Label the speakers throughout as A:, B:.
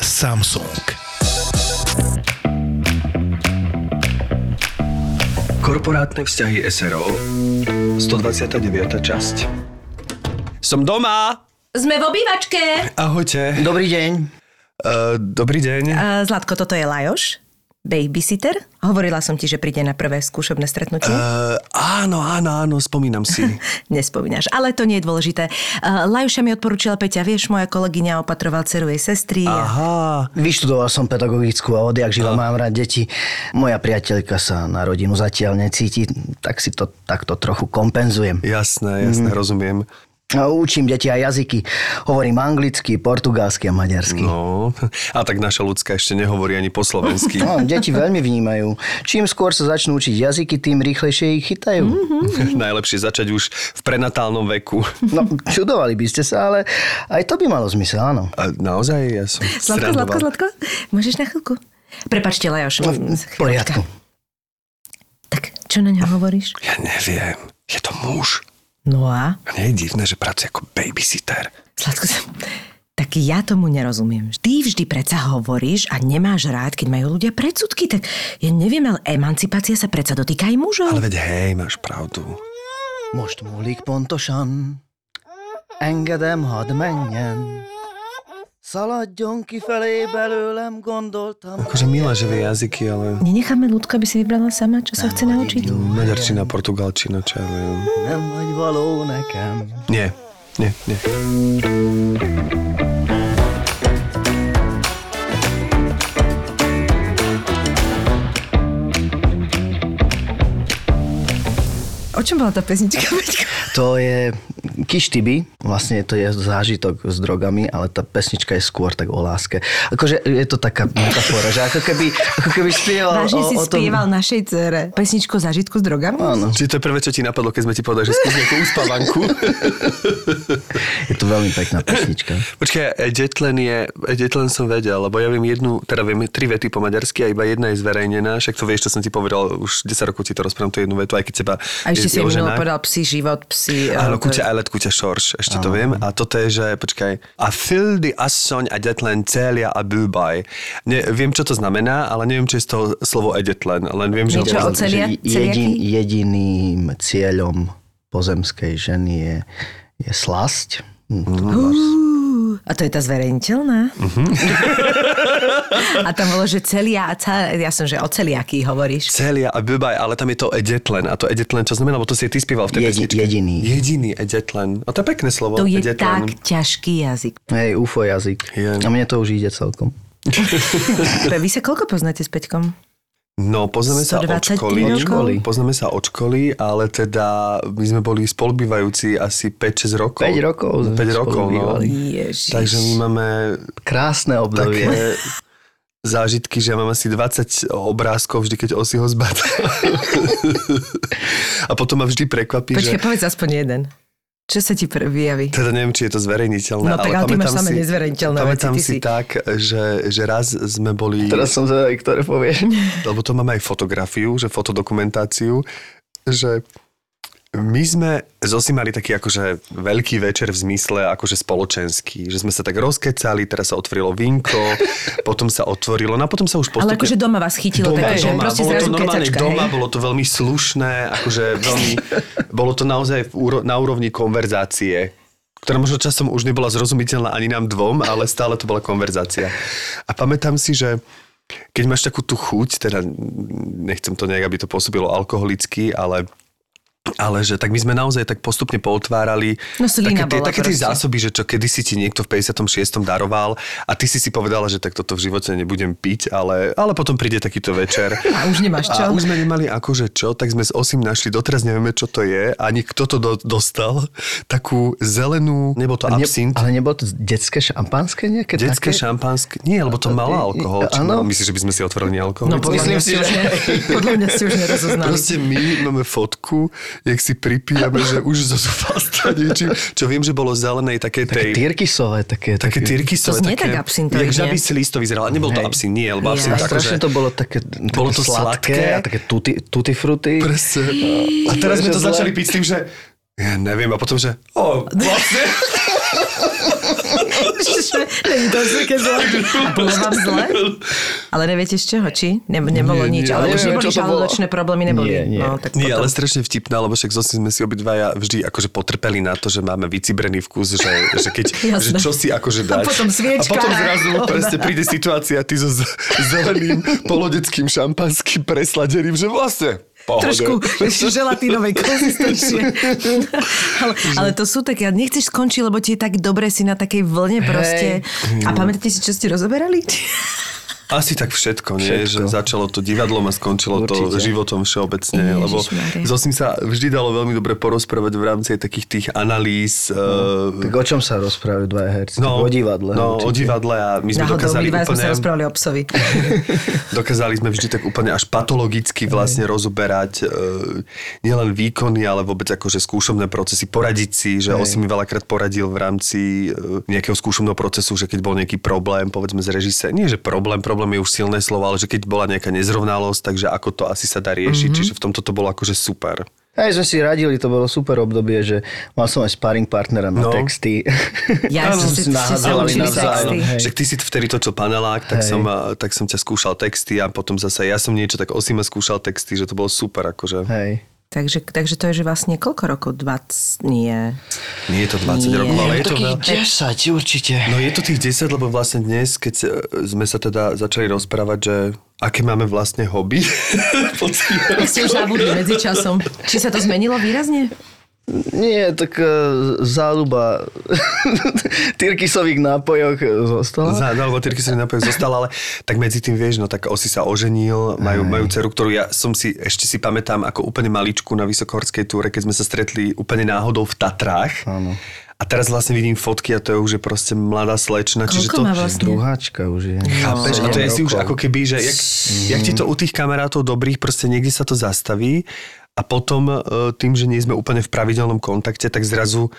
A: Samsung.
B: Korporátne vzťahy SRO 129. časť Som doma!
C: Sme v obývačke.
B: Ahojte.
D: Dobrý deň.
B: Uh, dobrý deň.
C: Uh, Zlatko, toto je Lajoš, babysitter. Hovorila som ti, že príde na prvé skúšobné stretnutie.
B: Uh, áno, áno, áno, spomínam si.
C: Nespomínaš, ale to nie je dôležité. Uh, Lajuša mi odporúčila Peťa, vieš, moja kolegyňa opatroval dceru jej sestry. A...
B: Aha.
D: Vyštudoval som pedagogickú a odjak živa mám rád deti. Moja priateľka sa na rodinu zatiaľ necíti, tak si to takto trochu kompenzujem.
B: Jasné, jasné, mm. rozumiem.
D: A učím deti aj jazyky. Hovorím anglicky, portugalsky a maďarsky.
B: No, a tak naša ľudská ešte nehovorí ani po slovensky.
D: No, deti veľmi vnímajú. Čím skôr sa začnú učiť jazyky, tým rýchlejšie ich chytajú.
B: Mm-hmm. Najlepšie začať už v prenatálnom veku.
D: No, čudovali by ste sa, ale aj to by malo zmysel, áno.
B: A naozaj, ja som
C: Zlatko, Zlatko, Zlatko, môžeš na chvíľku? Prepačte, Lajoš.
D: No, v poriadku.
C: Tak, čo na ňa hovoríš?
B: Ja neviem. Je to muž.
C: No a?
B: A nie je divné, že pracuje ako babysitter.
C: Zlatko, tak ja tomu nerozumiem. Ty vždy predsa hovoríš a nemáš rád, keď majú ľudia predsudky. Tak ja neviem, ale emancipácia sa predsa dotýka aj mužov.
B: Ale veď hej, máš pravdu.
D: Most múlik pontosan, engedem, hadd menjen. Szaladjon kifelé belőlem, gondoltam.
B: Akože milé, že vie jazyky, ale...
C: Nenecháme ľudku, aby si vybrala sama, čo sa chce naučiť?
B: Maďarčina, portugalčina, čo ja viem.
D: Nem vagy való nekem.
B: Nie, nie, nie.
C: Čom bola tá pesnička?
D: To je Kištiby, vlastne to je zážitok s drogami, ale tá pesnička je skôr tak o láske. Akože je to taká metafora, že ako keby, ako keby spieval
C: Vážne
D: o,
C: si
D: o tom...
C: spieval našej dcere pesničku zážitku s drogami?
D: Áno,
B: Čiže to je prvé, čo ti napadlo, keď sme ti povedali, že skús nejakú uspávanku.
D: je to veľmi pekná pesnička.
B: Počkaj, Jetlen je, Jetlen som vedel, lebo ja viem jednu, teda viem tri vety po maďarsky a iba jedna je zverejnená, však to vieš, čo som ti povedal, už 10 rokov ti to rozprávam, tú jednu vetu, aj keď teba
C: A ešte
B: je
C: si mi
B: ožená.
C: povedal psi život, psi...
B: Áno,
C: eh, to-
B: kuťa Elet, kuťa Šorš, ešte to viem. A toto je, že, počkaj, a fyldy assoň a detlen celia a búbaj. Ne, viem, čo to znamená, ale neviem, či je toho slovo edetlen, len viem, že...
C: Niečo o celia,
D: jedin, jediným cieľom pozemskej ženy je, je slasť. To
B: Mhm.
C: Uú, A to je tá zverejniteľná?
B: Mhm.
C: a tam bolo, že celia a ca... Ja som, že o celiaky hovoríš.
B: Celia a búbaj, ale tam je to edetlen. A to edetlen, čo znamená, lebo to si ty spieval v tej
D: Jedi- jediný.
B: Jediný edetlen. A to je pekné slovo.
C: To je
B: edetlen.
C: tak ťažký jazyk.
D: Hej, UFO jazyk.
B: Je.
D: A mne to už ide celkom.
C: Vy sa koľko poznáte s Peťkom?
B: No, poznáme sa od
C: 123
B: školy.
C: rokov?
B: Poznáme sa od školy, ale teda my sme boli spolubývajúci asi 5-6 rokov.
D: 5 rokov sme
B: 5 rokov, no.
C: Ježiš.
B: Takže my máme
D: Krásne obdobie.
B: také zážitky, že ja mám asi 20 obrázkov vždy, keď osi ho zbadá. A potom ma vždy prekvapí,
C: Počkaj,
B: že...
C: povedz aspoň jeden. Čo sa ti vyjaví?
B: Teda neviem, či je to zverejniteľné,
C: No tak, ale ty máš samé
B: si-
C: nezverejniteľné veci,
B: Pamätám si
C: si-
B: tak, že, že raz sme boli...
D: Teraz som zvedavý, ktoré povieš.
B: lebo to máme aj fotografiu, že fotodokumentáciu, že my sme zosi mali taký akože veľký večer v zmysle akože spoločenský, že sme sa tak rozkecali, teraz sa otvorilo vinko, potom sa otvorilo, no a potom sa už postupne...
C: Ale akože doma vás chytilo
B: Doma,
C: také, že
B: doma,
C: proste
B: bolo to
C: zrazu
B: normálne
C: kecačka,
B: doma,
C: hej?
B: bolo to veľmi slušné, akože veľmi, bolo to naozaj na úrovni konverzácie, ktorá možno časom už nebola zrozumiteľná ani nám dvom, ale stále to bola konverzácia. A pamätám si, že keď máš takú tú chuť, teda nechcem to nejak, aby to pôsobilo alkoholicky, ale ale že tak my sme naozaj tak postupne pootvárali
C: No,
B: také, tie, také tie zásoby, že čo kedysi ti niekto v 56. daroval a ty si si povedala, že tak toto v živote nebudem piť, ale, ale potom príde takýto večer.
C: A už nemáš čo?
B: A už sme nemali akože čo, tak sme s Osim našli, doteraz nevieme, čo to je, ani kto to do, dostal, takú zelenú, nebo to
D: Ne,
B: absint,
D: ale nebolo to detské šampanské nejaké
B: detské
D: také?
B: šampanské, nie, lebo to malo alkohol. Či
D: Áno.
B: mal, myslíš, že by sme si otvorili alkohol?
C: No podľa
D: Myslím
C: mňa
D: si, že-
C: podľa mňa si už nerozoznali.
B: Proste my máme fotku, jak si pripijame, že už zo zúfalstva niečím, čo viem, že bolo zelenej také tej...
D: Tyrkisové také.
B: Také tyrkysové.
C: To znie
B: také,
C: tak absintovi,
B: Jak
C: nie?
B: žabý slíz to vyzeralo. Nebol to absint, nie, lebo
C: Ja.
B: absint
D: A strašne to bolo také, také
B: Bolo to sladké.
D: a také tutti, tutti frutti.
B: Presne. A teraz sme to
D: zle.
B: začali piť s tým, že ja neviem, a potom, že o, vlastne,
C: Není to také zle. A bolo vám zle? Ale neviete z čoho, či? Ne, nebolo
B: Nie,
C: nič.
B: nie,
C: ale už neboli žalúdočné problémy, neboli.
D: Nie, nie.
C: No, tak
B: Nie,
C: potom.
B: ale strašne vtipná, lebo však zase sme si obidvaja vždy akože potrpeli na to, že máme vycibrený vkus, že, že keď, že čo si akože dať.
C: A potom sviečka.
B: A potom zrazu presne príde situácia, ty so zeleným polodeckým šampanským presladeným, že vlastne pohode.
C: Trošku želatínovej konzistencie. ale, ale to sú také, nechceš skončiť, lebo ti je tak dobre si na takej vlne proste. A pamätáte si, čo ste rozoberali?
B: Asi tak všetko, nie?
D: Všetko.
B: Že začalo to divadlom a skončilo to
D: Určite.
B: životom všeobecne. lebo
C: Ježišmária.
B: s sa vždy dalo veľmi dobre porozprávať v rámci takých tých analýz. No,
D: Tak o čom sa rozprávajú dvaja herci? Tak o divadle.
B: No, o
D: určite.
B: divadle a my sme
C: Náhodou,
B: dokázali
C: my dva sme
B: úplne...
C: sa rozprávali o psovi.
B: Dokázali sme vždy tak úplne až patologicky vlastne rozoberať e, nielen výkony, ale vôbec akože skúšobné procesy, poradiť si, že
D: Hej.
B: Osi mi veľakrát poradil v rámci e, nejakého skúšobného procesu, že keď bol nejaký problém, povedzme z režise, nie že problém, problém je už silné slovo, ale že keď bola nejaká nezrovnalosť, takže ako to asi sa dá riešiť, mm-hmm. čiže v tomto to bolo akože super.
D: Aj sme si radili, to bolo super obdobie, že mal som aj sparring partnera na
B: No.
D: texty.
C: Ja som si, učili
D: navzájom.
B: Však ty si vtedy točil panelák, tak
D: Hej.
B: som, a, tak som ťa skúšal texty a potom zase ja som niečo, tak Osima skúšal texty, že to bolo super akože.
D: Hej.
C: Takže, takže to je, že vlastne koľko rokov? 20? Nie.
B: Nie je to 20
C: Nie.
B: rokov, ale je to veľa.
D: 10 určite.
B: No je to tých 10, lebo vlastne dnes, keď sme sa teda začali rozprávať, že aké máme vlastne hobby.
C: Ste už zabudli medzi časom. Či sa to zmenilo výrazne?
D: Nie, tak uh, záľuba tyrkysových nápojoch zostala.
B: Za, no, lebo Tyrky sa napojok zostal, ale tak medzi tým vieš, no tak Osi sa oženil, majú, majú dceru, ktorú ja som si, ešte si pamätám ako úplne maličku na vysokohorskej túre, keď sme sa stretli úplne náhodou v Tatrách.
D: Áno.
B: A teraz vlastne vidím fotky a to je už je proste mladá slečna. čiže
C: Koľko
B: to,
C: má vlastne?
D: Druháčka už je.
B: Chápeš? A to je si už ako keby, že jak, jak ti to u tých kamarátov dobrých proste niekde sa to zastaví a potom e, tým, že nie sme úplne v pravidelnom kontakte, tak zrazu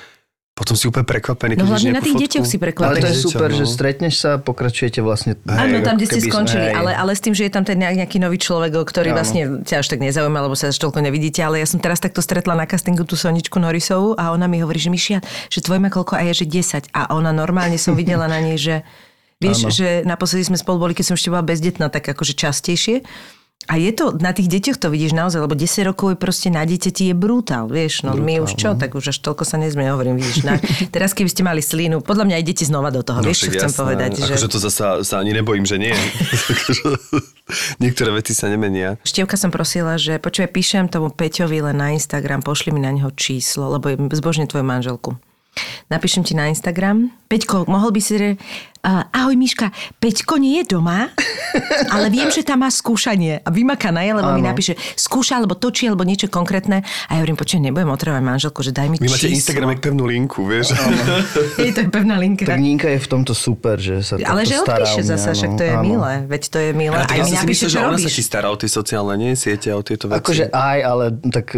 B: potom si úplne prekvapený.
C: No hlavne na tých
B: fotku.
C: deťoch si
D: Ale
C: prekvapený.
D: to je super,
B: no.
D: že stretneš sa, pokračujete vlastne...
C: Áno, tam, kde ste skončili,
D: hej.
C: ale, ale s tým, že je tam ten nejak- nejaký nový človek, ktorý
D: Áno.
C: vlastne ťa až tak nezaujíma, lebo sa až toľko nevidíte, ale ja som teraz takto stretla na castingu tú Soničku Norisovú a ona mi hovorí, že Mišia, že tvoj má koľko a je, že 10. A ona normálne som videla na nej, že vieš,
D: Áno.
C: že naposledy sme spolu boli, keď som ešte bola bezdetná, tak akože častejšie. A je to, na tých deťoch to vidíš naozaj, lebo 10 rokov je proste na dieťati je brutál, vieš, no my už čo, tak už až toľko sa nezme, hovorím, vidíš. Na, teraz keby ste mali slínu, podľa mňa idete znova do toho, vieš, čo
B: No však
C: chcem
B: jasné.
C: povedať. Že...
B: Akože to zasa sa ani nebojím, že nie. Niektoré veci sa nemenia.
C: Števka som prosila, že počuj, píšem tomu Peťovi len na Instagram, pošli mi na neho číslo, lebo je zbožne tvoju manželku. Napíšem ti na Instagram. Peťko, mohol by si... Re... Uh, ahoj Miška, Peťko nie je doma, ale viem, že tam má skúšanie. A vymakaná je, lebo mi
D: Áno.
C: napíše, skúša, alebo točí, alebo niečo konkrétne. A ja hovorím, počuj, nebudem otravať manželku, že daj mi
B: Vy máte
C: číslo.
B: Instagram jak pevnú linku, vieš?
C: Je to je pevná linka.
D: Tak Ninka je v tomto super, že sa
C: ale že odpíše
D: mňa,
C: zase, však
D: no.
C: to je
D: Áno.
C: milé. Veď to je milé.
B: A
C: Aj mi napíše,
B: že ona sa ti stará o tie sociálne nie, siete a o tieto veci.
D: Akože aj, ale tak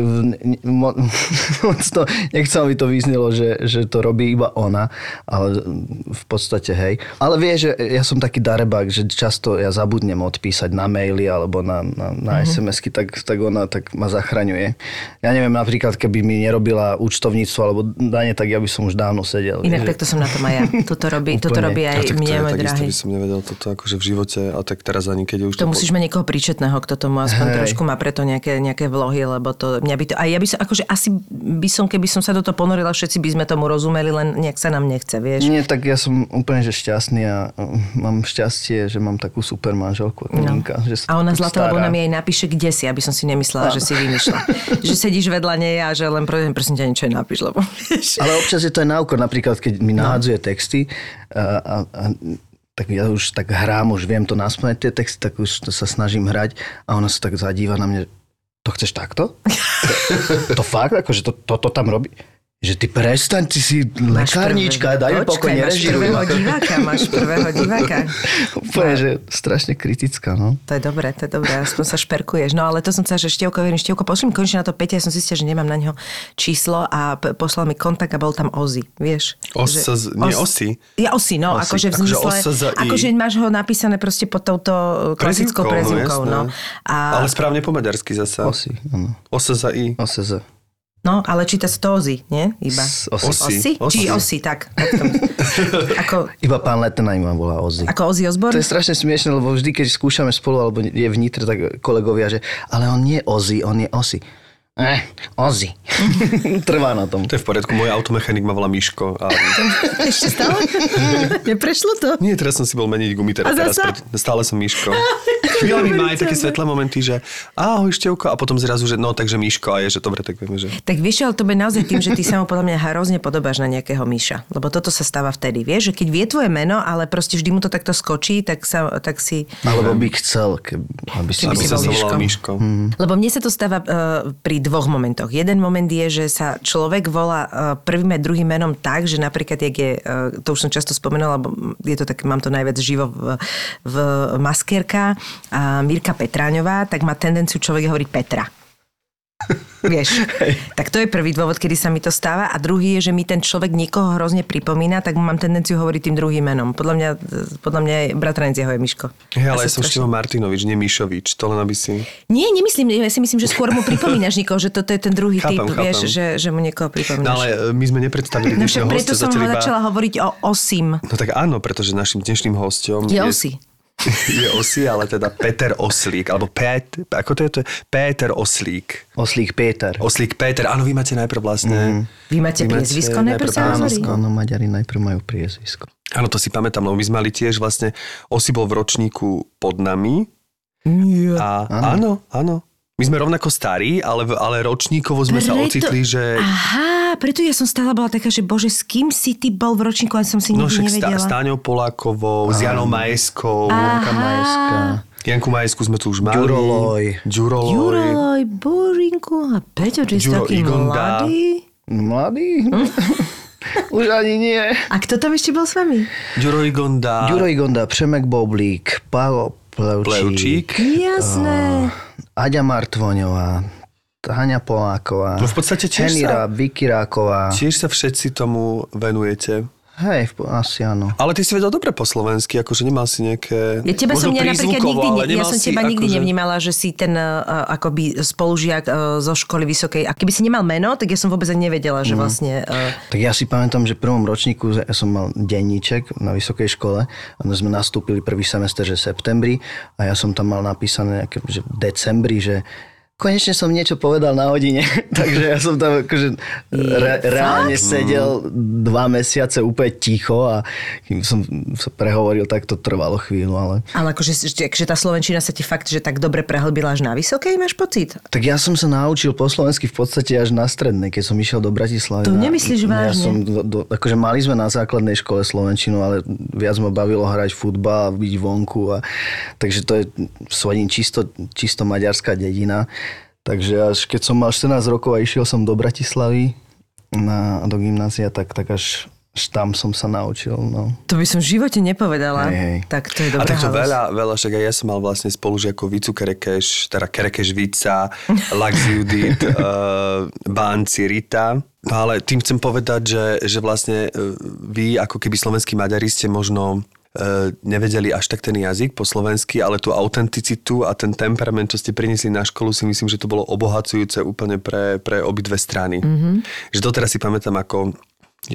D: mo, moc to, nechcem, aby to vyznelo, že, že to robí iba ona, ale v podstate hej. Ale vie, že ja som taký darebák, že často ja zabudnem odpísať na maily alebo na, na, na
C: Mhm.
D: SMS-ky, tak, tak ona tak ma zachraňuje. Ja neviem, napríklad, keby mi nerobila účtovníctvo alebo dane, tak ja by som už dávno sedel.
C: Inak
D: vieš.
C: takto som na tom aj ja. Toto robí, toto robí aj
B: to
C: mne,
B: je
C: môj
B: takisto
C: drahý.
B: by som nevedel toto akože v živote a tak teraz ani keď už
C: To musíš mať niekoho príčetného, kto tomu aspoň
D: Hej.
C: trošku má preto nejaké, nejaké vlohy, lebo to mňa by to... A ja by som, akože asi by som, keby som sa do toho ponorila, všetci by sme tomu rozumeli, len nejak sa nám nechce, vieš.
D: Nie, tak ja som úplne že šťastný šťastný a mám šťastie, že mám takú super manželku. No. Ninka, že
C: a ona zlatá, lebo nám jej napíše, kde si, aby som si nemyslela, no. že si vymýšľa. že sedíš vedľa nej a že len prosím, prosím ťa niečo napíš, lebo
D: Ale občas je to aj na napríklad keď mi no. nahádzuje texty a, a, a tak ja už tak hrám, už viem to nasmeť tie texty, tak už to sa snažím hrať a ona sa tak zadíva na mňa, to chceš takto? to, to fakt, akože to, to, to tam robí? Že ty prestaň, ty si lekárnička, daj mi pokoj,
C: Máš prvého diváka, máš prvého diváka.
D: Úplne, že strašne kritická, no.
C: To je dobré, to je dobré, aspoň sa šperkuješ. No ale to som sa, že Števko, verím, Števko, pošli mi konečne na to Peťa, ja som zistila, že nemám na neho číslo a poslal mi kontakt a bol tam Ozi, vieš.
B: Os, že, nie os, Osi.
C: Ja Osi, no, osi. akože v zmysle, akože, akože máš ho napísané proste pod touto klasickou prezivkou, no.
B: A... Ale správne po maďarsky zase.
D: Osi, áno.
B: Osa i.
D: Osa
C: No, ale číta Ozi, nie? Iba.
B: Osi. Osi?
C: Osi? Či Osi, tak.
D: ako... Iba pán Letena im volá Ozi.
C: Ako Ozi Osborn?
D: To je strašne smiešne, lebo vždy, keď skúšame spolu, alebo je vnitre, tak kolegovia, že ale on nie Ozi, on je Osi. Eh, Ozi. Trvá na tom.
B: To je v poriadku, môj automechanik ma volá Miško. A...
C: Ešte stále? Neprešlo to?
B: Nie, teraz som si bol meniť gumy, teraz, teraz pre... stále som Miško. Chvíľami má aj také svetlé momenty, že ahoj Števko a potom zrazu, že no takže Miško a je, že dobre, tak vieme, že...
C: Tak vieš, ale to bude naozaj tým, že ty sa mu podľa mňa hrozne podobáš na nejakého Miša. Lebo toto sa stáva vtedy, vieš, že keď vie tvoje meno, ale proste vždy mu to takto skočí, tak, sa, tak si...
D: Alebo by chcel, keby, aby, si,
B: aby sa Miško. Miško.
C: Mm. Lebo mne sa to stáva uh, pri dvoch momentoch. Jeden moment je, že sa človek volá uh, prvým a druhým menom tak, že napríklad, jak je, uh, to už som často spomenula, lebo je to tak, mám to najviac živo v, v maskierka, uh, Mirka Petráňová, tak má tendenciu človek hovoriť Petra. Vieš, tak to je prvý dôvod, kedy sa mi to stáva. A druhý je, že mi ten človek niekoho hrozne pripomína, tak mám tendenciu hovoriť tým druhým menom. Podľa mňa, podľa mňa je bratranec jeho je Miško.
B: Hej, ale ja som strašne... Martinovič, nie Mišovič. To len aby si...
C: Nie, nemyslím. Ja si myslím, že skôr mu pripomínaš niekoho, že toto je ten druhý chápam, typ, chápam. vieš, že, že mu niekoho pripomínaš.
B: No ale e, my sme nepredstavili no, dnešného
C: preto som
B: iba...
C: začala hovoriť o Osim.
B: No tak áno, pretože našim dnešným hostom
C: je... je... Osi.
B: je Osi, ale teda Peter Oslík, alebo Pet, ako to je to? Peter Oslík.
D: Oslík Peter.
B: Oslík Peter, áno, vy máte najprv vlastne... Mm.
C: Vy máte priezvisko najprv, najprv
D: Áno, Maďari najprv majú priezvisko.
B: Áno, to si pamätám, lebo my sme mali tiež vlastne, Osi bol v ročníku pod nami.
C: Nie.
B: A, áno, áno. áno. My sme rovnako starí, ale, ale ročníkovo sme Preto... sa ocitli, že...
C: Aha, preto ja som stále bola taká, že bože, s kým si ty bol v ročníku, ale som si no, nikdy nevedela.
B: No s Táňou Polákovou, s Janou Majeskou.
D: Janka Majeska.
B: Janku Majesku sme tu už mali.
D: Ďuroloj.
B: Ďuroloj.
C: Ďuroloj, Božinku. A Peťo, či si taký Igonda. mladý?
D: Mladý? Už ani nie.
C: A kto tam ešte bol s vami?
B: Ďuro Igonda.
D: Ďuro Igonda, Přemek Boblík, Paolo Plevčík.
B: Plevčík.
C: Jasné.
D: Aďa Martvoňová, Táňa Poláková,
B: no v podstate tiež
D: Henira sa, Vicky Ráková.
B: Tiež sa všetci tomu venujete.
D: Hej, asi áno.
B: Ale ty si vedel dobre po slovensky, akože nemal si nejaké...
C: Ja teba som ja napríklad nikdy, ne, ja som teba nikdy akože... nevnímala, že si ten uh, akoby spolužiak uh, zo školy vysokej. A keby si nemal meno, tak ja som vôbec ani nevedela, že mm. vlastne... Uh...
D: Tak ja si pamätám, že v prvom ročníku ja som mal denníček na vysokej škole a sme nastúpili prvý semester, že septembri a ja som tam mal napísané nejaké, že v decembri, že konečne som niečo povedal na hodine, takže ja som tam akože re, reálne sedel dva mesiace úplne ticho a kým som sa prehovoril, tak to trvalo chvíľu, ale...
C: Ale akože že tá slovenčina sa ti fakt, že tak dobre prehlbila až na vysokej, máš pocit?
D: Tak ja som sa naučil po slovensky v podstate až na strednej, keď som išiel do Bratislavy.
C: To nemyslíš vážne?
D: Ja som, do, do, akože mali sme na základnej škole slovenčinu, ale viac ma bavilo hrať futbal byť vonku. A, takže to je svojím čisto, čisto maďarská dedina. Takže až keď som mal 14 rokov a išiel som do Bratislavy na, do gymnázia, tak, tak až až tam som sa naučil. No.
C: To by som v živote nepovedala.
D: Hej, hej.
C: Tak to je dobrá
B: A takto veľa, veľa, však aj ja som mal vlastne spolužiakov Vicu Kerekeš, teda Kerekeš Vica, Lax Judit, uh, Bánci Rita. No ale tým chcem povedať, že, že vlastne uh, vy ako keby slovenskí Maďari ste možno nevedeli až tak ten jazyk po slovensky, ale tú autenticitu a ten temperament, čo ste priniesli na školu, si myslím, že to bolo obohacujúce úplne pre, pre obidve strany. Mm-hmm. Že doteraz si pamätám, ako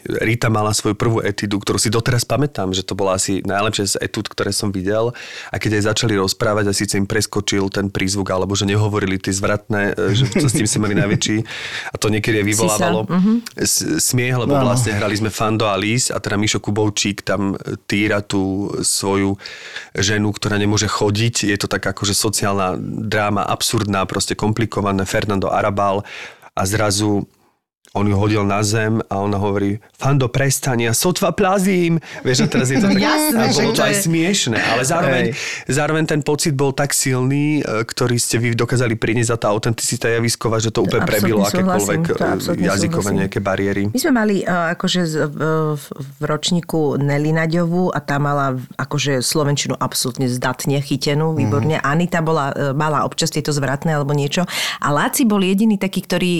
B: Rita mala svoju prvú etidu, ktorú si doteraz pamätám, že to bola asi najlepšie z etud, ktoré som videl. A keď aj začali rozprávať a síce im preskočil ten prízvuk, alebo že nehovorili tie zvratné, e, že s tým si mali najväčší. A to niekedy vyvolávalo smiech, lebo
D: Áno.
B: vlastne hrali sme Fando a Lís a teda Mišo Kubovčík tam týra tú svoju ženu, ktorá nemôže chodiť. Je to tak akože sociálna dráma, absurdná, proste komplikované. Fernando Arabal a zrazu on ju hodil na zem a ona hovorí Fando, prestaň, ja sotva plazím. Vieš, a teraz je to tak,
C: jasné,
B: a bolo to aj smiešne, ale zároveň, zároveň ten pocit bol tak silný, e, ktorý ste vy dokázali priniesť a tá autenticita javisková, že to úplne prebilo akékoľvek e, jazykové
C: súhlasím.
B: nejaké bariéry.
C: My sme mali uh, akože v, ročníku Nelly Naďovú a tá mala akože slovenčinu absolútne zdatne chytenú, výborne. Mm. Anita bola, mala občas tieto zvratné alebo niečo. A Láci bol jediný taký, ktorý,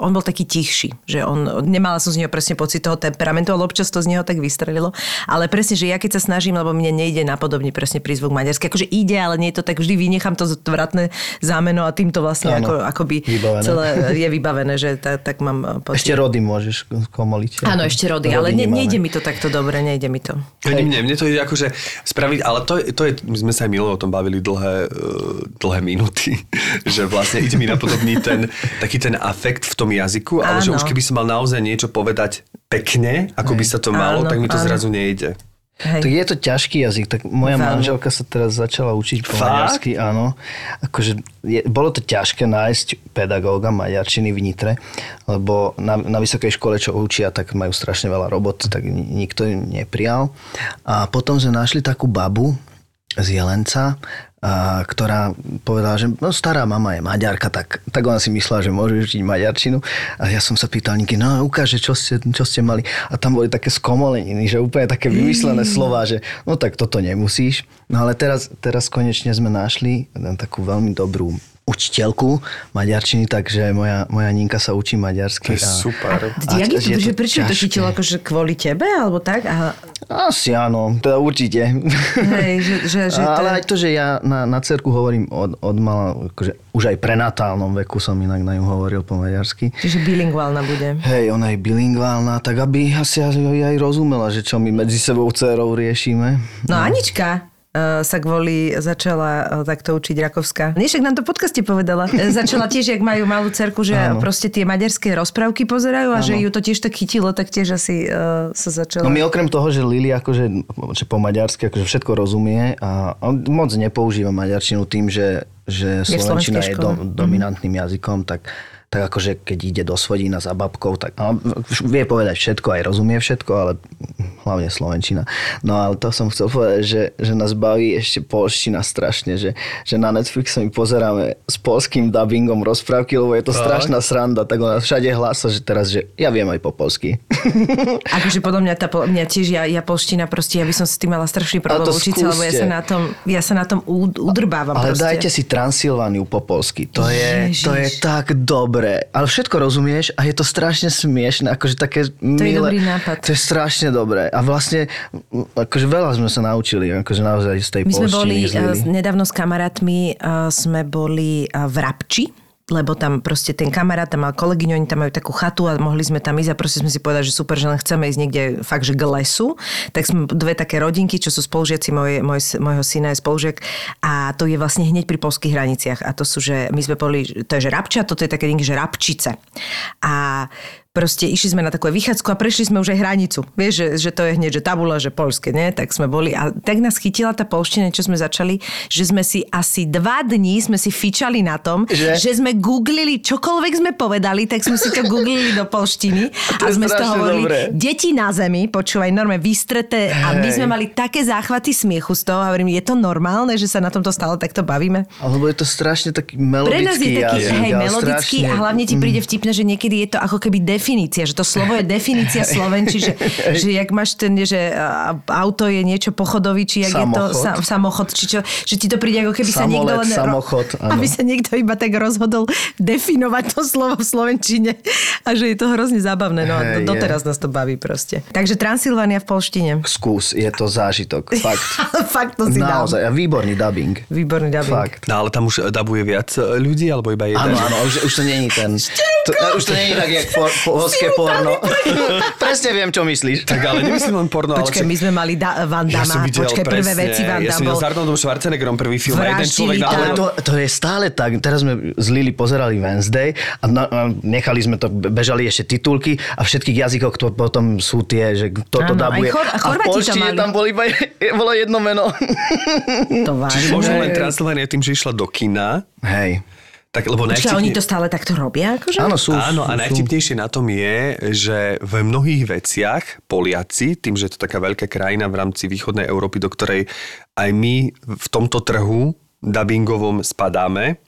C: on bol taký tichší, že on, nemala som z neho presne pocit toho temperamentu, ale občas to z neho tak vystrelilo. Ale presne, že ja keď sa snažím, lebo mne nejde napodobne presne prízvuk maďarský, akože ide, ale nie je to tak, vždy vynechám to zvratné zámeno a týmto vlastne
D: Áno,
C: ako, akoby
D: vybavené.
C: celé je vybavené, že tak, tak mám uh, pocit.
D: Ešte rody môžeš komoliť.
C: Áno, ešte rody, ale ne, nejde mi to takto dobre, nejde mi to.
B: Ani mne, mne to ide akože spraviť, ale to, to je, my sme sa aj minule o tom bavili dlhé, e, dlhé minúty, že vlastne ide mi napodobniť ten, taký ten afekt v tom jazyku, ale že
C: Áno.
B: už keby som mal naozaj niečo povedať pekne, ako by sa to malo,
C: Áno,
B: tak mi to
C: áno.
B: zrazu nejde.
C: Hej.
D: Tak je to ťažký jazyk, tak moja
C: Veľmi.
D: manželka sa teraz začala učiť po
B: Fakt?
D: maďarsky, áno. Akože je, bolo to ťažké nájsť pedagóga maďarčiny v Nitre, lebo na, na vysokej škole, čo učia, tak majú strašne veľa roboty, tak ni- nikto ju neprijal. A potom sme našli takú babu z Jelenca, a, ktorá povedala, že no, stará mama je maďarka, tak, tak ona si myslela, že môže učiť maďarčinu. A ja som sa pýtal Niky, no ukáže, čo ste, čo ste mali. A tam boli také skomoleniny, že úplne také vymyslené slova, že no tak toto nemusíš. No ale teraz, teraz konečne sme našli takú veľmi dobrú učiteľku maďarčiny, takže moja, moja Ninka sa učí maďarsky.
B: To je
D: a-
B: super.
C: A, jak je to,
D: je to
C: že prečo to chytilo, akože kvôli tebe, alebo tak? A,
D: Asi áno, teda určite.
C: hej, že, že, že to,
D: Ale aj to, že ja na, na cerku hovorím od, od mala, akože už aj pre natálnom veku som inak na ňu hovoril po maďarsky.
C: Čiže bilingválna bude.
D: Hej, ona je bilingválna, tak aby asi aj, aj rozumela, že čo my medzi sebou dcerou riešime.
C: No Anička uh, sa kvôli začala uh, takto učiť Rakovska. Nie, však nám to v podcaste povedala. Začala tiež, jak majú malú cerku, že
D: Áno.
C: proste tie maďarské rozprávky pozerajú a že ju to tiež tak chytilo, tak tiež asi uh, sa začala.
D: No my okrem toho, že Lili akože, že po maďarsky akože všetko rozumie a on moc nepoužíva maďarčinu tým, že, že
C: Je
D: slovenčina je do,
C: škole.
D: dominantným jazykom, tak tak akože keď ide do Svodína za babkou, tak a vie povedať všetko, aj rozumie všetko, ale hlavne Slovenčina. No ale to som chcel povedať, že, že nás baví ešte polština strašne, že, že na Netflixe my pozeráme s polským dubbingom rozprávky, lebo je to strašná sranda, tak ona všade hlása, že teraz, že ja viem aj po polsky.
C: Akože podľa mňa, tá, mňa tiež, ja, ja polština proste, ja by som si s tým mala strašný problém
D: to
C: učiť sa, lebo ja sa na tom, ja sa na tom ud- udrbávam
D: Ale
C: proste.
D: dajte si Transylvániu po polsky. To je,
C: Ježiš.
D: to je tak dobré. Ale všetko rozumieš a je to strašne smiešne. Akože také milé.
C: dobrý nápad.
D: To je strašne dobré. A vlastne akože veľa sme sa naučili. Akože naozaj z tej
C: My sme boli
D: z
C: uh, nedávno s kamarátmi, uh, sme boli uh, v Rabči, lebo tam proste ten kamarát tam mal kolegyňu, oni tam majú takú chatu a mohli sme tam ísť a proste sme si povedali, že super, že len chceme ísť niekde fakt, že k lesu. Tak sme dve také rodinky, čo sú spolužiaci môj, môj, môjho syna je spolužiak a to je vlastne hneď pri polských hraniciach a to sú, že my sme boli, to je že Rabča, toto je také niekde, že Rabčice. A proste išli sme na takú vychádzku a prešli sme už aj hranicu. Vieš, že, že to je hneď, že tabula, že polské, nie? Tak sme boli a tak nás chytila tá polština, čo sme začali, že sme si asi dva dní sme si fičali na tom,
D: Že?
C: že, sme googlili, čokoľvek sme povedali, tak sme si to googlili do polštiny a sme z toho hovorili, deti na zemi, počúvaj, normálne vystreté a my sme mali také záchvaty smiechu z toho a hovorím, je to normálne, že sa na tomto stále takto bavíme?
D: Alebo je to strašne taký
C: Pre nás je
D: melodický
C: taký,
D: jazyk.
C: hej, melodický
D: strašne-
C: a hlavne ti príde vtipné, že niekedy je to ako keby definícia, že to slovo je definícia slovenčí, že, že jak máš ten, že auto je niečo pochodový, či jak je to
D: Samochod.
C: sa, samochod, či čo, že ti to príde ako keby sa
D: Samolet,
C: niekto len...
D: samochod, áno.
C: aby sa niekto iba tak rozhodol definovať to slovo v slovenčine a že je to hrozne zábavné. No a
D: Hej, je.
C: doteraz nás to baví proste. Takže Transylvánia v polštine.
D: Skús, je to zážitok. Fakt.
C: Fakt to si dám.
D: Naozaj. A výborný dubbing.
C: Výborný dubbing.
D: Fakt.
B: No ale tam už dabuje viac e, ľudí, alebo iba jeden?
D: Áno, áno, už, už to není ten... To, už to není tak, jak po, po, polské porno. Presne viem, čo myslíš.
B: Tak ale nemyslím len porno,
C: Počkaj,
B: ale...
C: my sme mali da- Van
B: Ja som
C: Damme,
B: videl
C: počkaj, prvé veci Van
B: Ja som
C: Damme
B: videl
C: bol...
B: s Arnoldom Schwarzeneggerom prvý film a jeden
C: Vraždili
B: človek na
C: tam.
D: Ale to, to je stále tak. Teraz sme z Lily pozerali Wednesday a, na, a nechali sme to, bežali ešte titulky a všetkých jazykoch to potom sú tie, že toto
C: Áno,
D: dabuje.
C: Chor- a
D: a v
C: to
D: polštine
C: mali.
D: tam bolo iba bolo jedno meno.
C: To
B: Čiže možno len
C: vážne.
B: Transylvania tým, že išla do kina,
D: Hej.
B: Tak lebo
C: Počkaj, oni to stále takto robia? Akože?
D: Áno, sú.
B: Áno, a
D: sú, sú.
B: najvtipnejšie na tom je, že v mnohých veciach Poliaci, tým, že je to taká veľká krajina v rámci východnej Európy, do ktorej aj my v tomto trhu dubbingovom spadáme,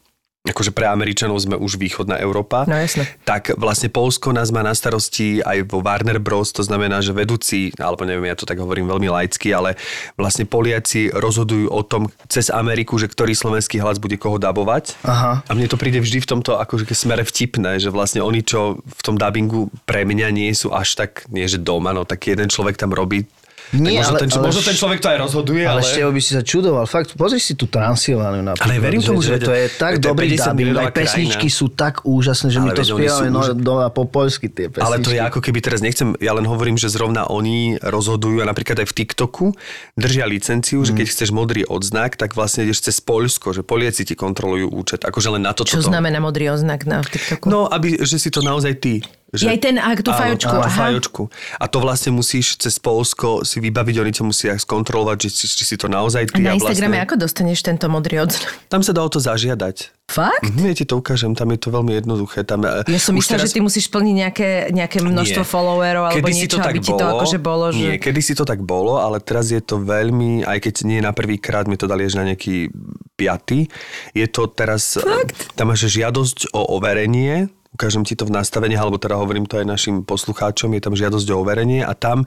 B: akože pre Američanov sme už východná Európa,
C: No, jasné.
B: tak vlastne Polsko nás má na starosti aj vo Warner Bros. To znamená, že vedúci, alebo neviem, ja to tak hovorím veľmi laicky, ale vlastne Poliaci rozhodujú o tom cez Ameriku, že ktorý slovenský hlas bude koho dabovať.
D: Aha.
B: A mne to príde vždy v tomto akože smere vtipné, že vlastne oni, čo v tom dubbingu pre mňa nie sú až tak, nie že doma, no tak jeden človek tam robí.
D: Nie,
B: tak možno,
D: ale-
B: ten,
D: ale
B: možno
D: š-
B: ten človek to aj rozhoduje, ale...
D: Ale Števo by si sa čudoval. Fakt, pozri si tú Transylvániu napríklad.
B: Ale verím tomu, že-
D: to je tak
B: to
D: dobrý
B: 50
D: dubbing. Aj pesničky
B: krajina.
D: sú tak úžasné, že my
B: Ale
D: to
B: oni sú
D: spievame no,
B: už-
D: doma po poľsky tie pesničky.
B: Ale to je ako keby teraz nechcem, ja len hovorím, že zrovna oni rozhodujú a napríklad aj v TikToku držia licenciu, že
D: Mm.
B: keď chceš modrý odznak, tak vlastne ideš cez Poľsko, že Poliaci ti kontrolujú účet. Akože len na to
C: Čo
B: toto.
C: znamená modrý oznak na TikToku?
B: No, aby, že si to naozaj ty. Že,
C: aj ten, ak tú
B: Áno,
C: fajočku,
B: áno,
C: aha.
B: fajočku. A to vlastne musíš cez Polsko si vybaviť, oni ťa musia skontrolovať, že či, či si to naozaj
C: A
B: ty.
C: na Instagrame
B: vlastne,
C: ako dostaneš tento modrý odznak?
B: Tam sa dá o to zažiadať.
C: Fakt?
B: Mhm, ja ti to ukážem, tam je to veľmi jednoduché. Tam, e,
C: Ja som myslela, že ty musíš splniť nejaké, nejaké množstvo
B: Nie.
C: followerov alebo
B: Kedysi
C: niečo, aby ti to akože bolo, že...
B: Nie, kedy si to tak bolo, ale teraz je to veľmi, aj keď nie na prvý krát, mi to dali až na nejaký piatý, je to teraz, Fakt? tam máš žiadosť o overenie, ukážem ti to v nastavení, alebo teda hovorím to aj našim poslucháčom, je tam žiadosť o overenie a tam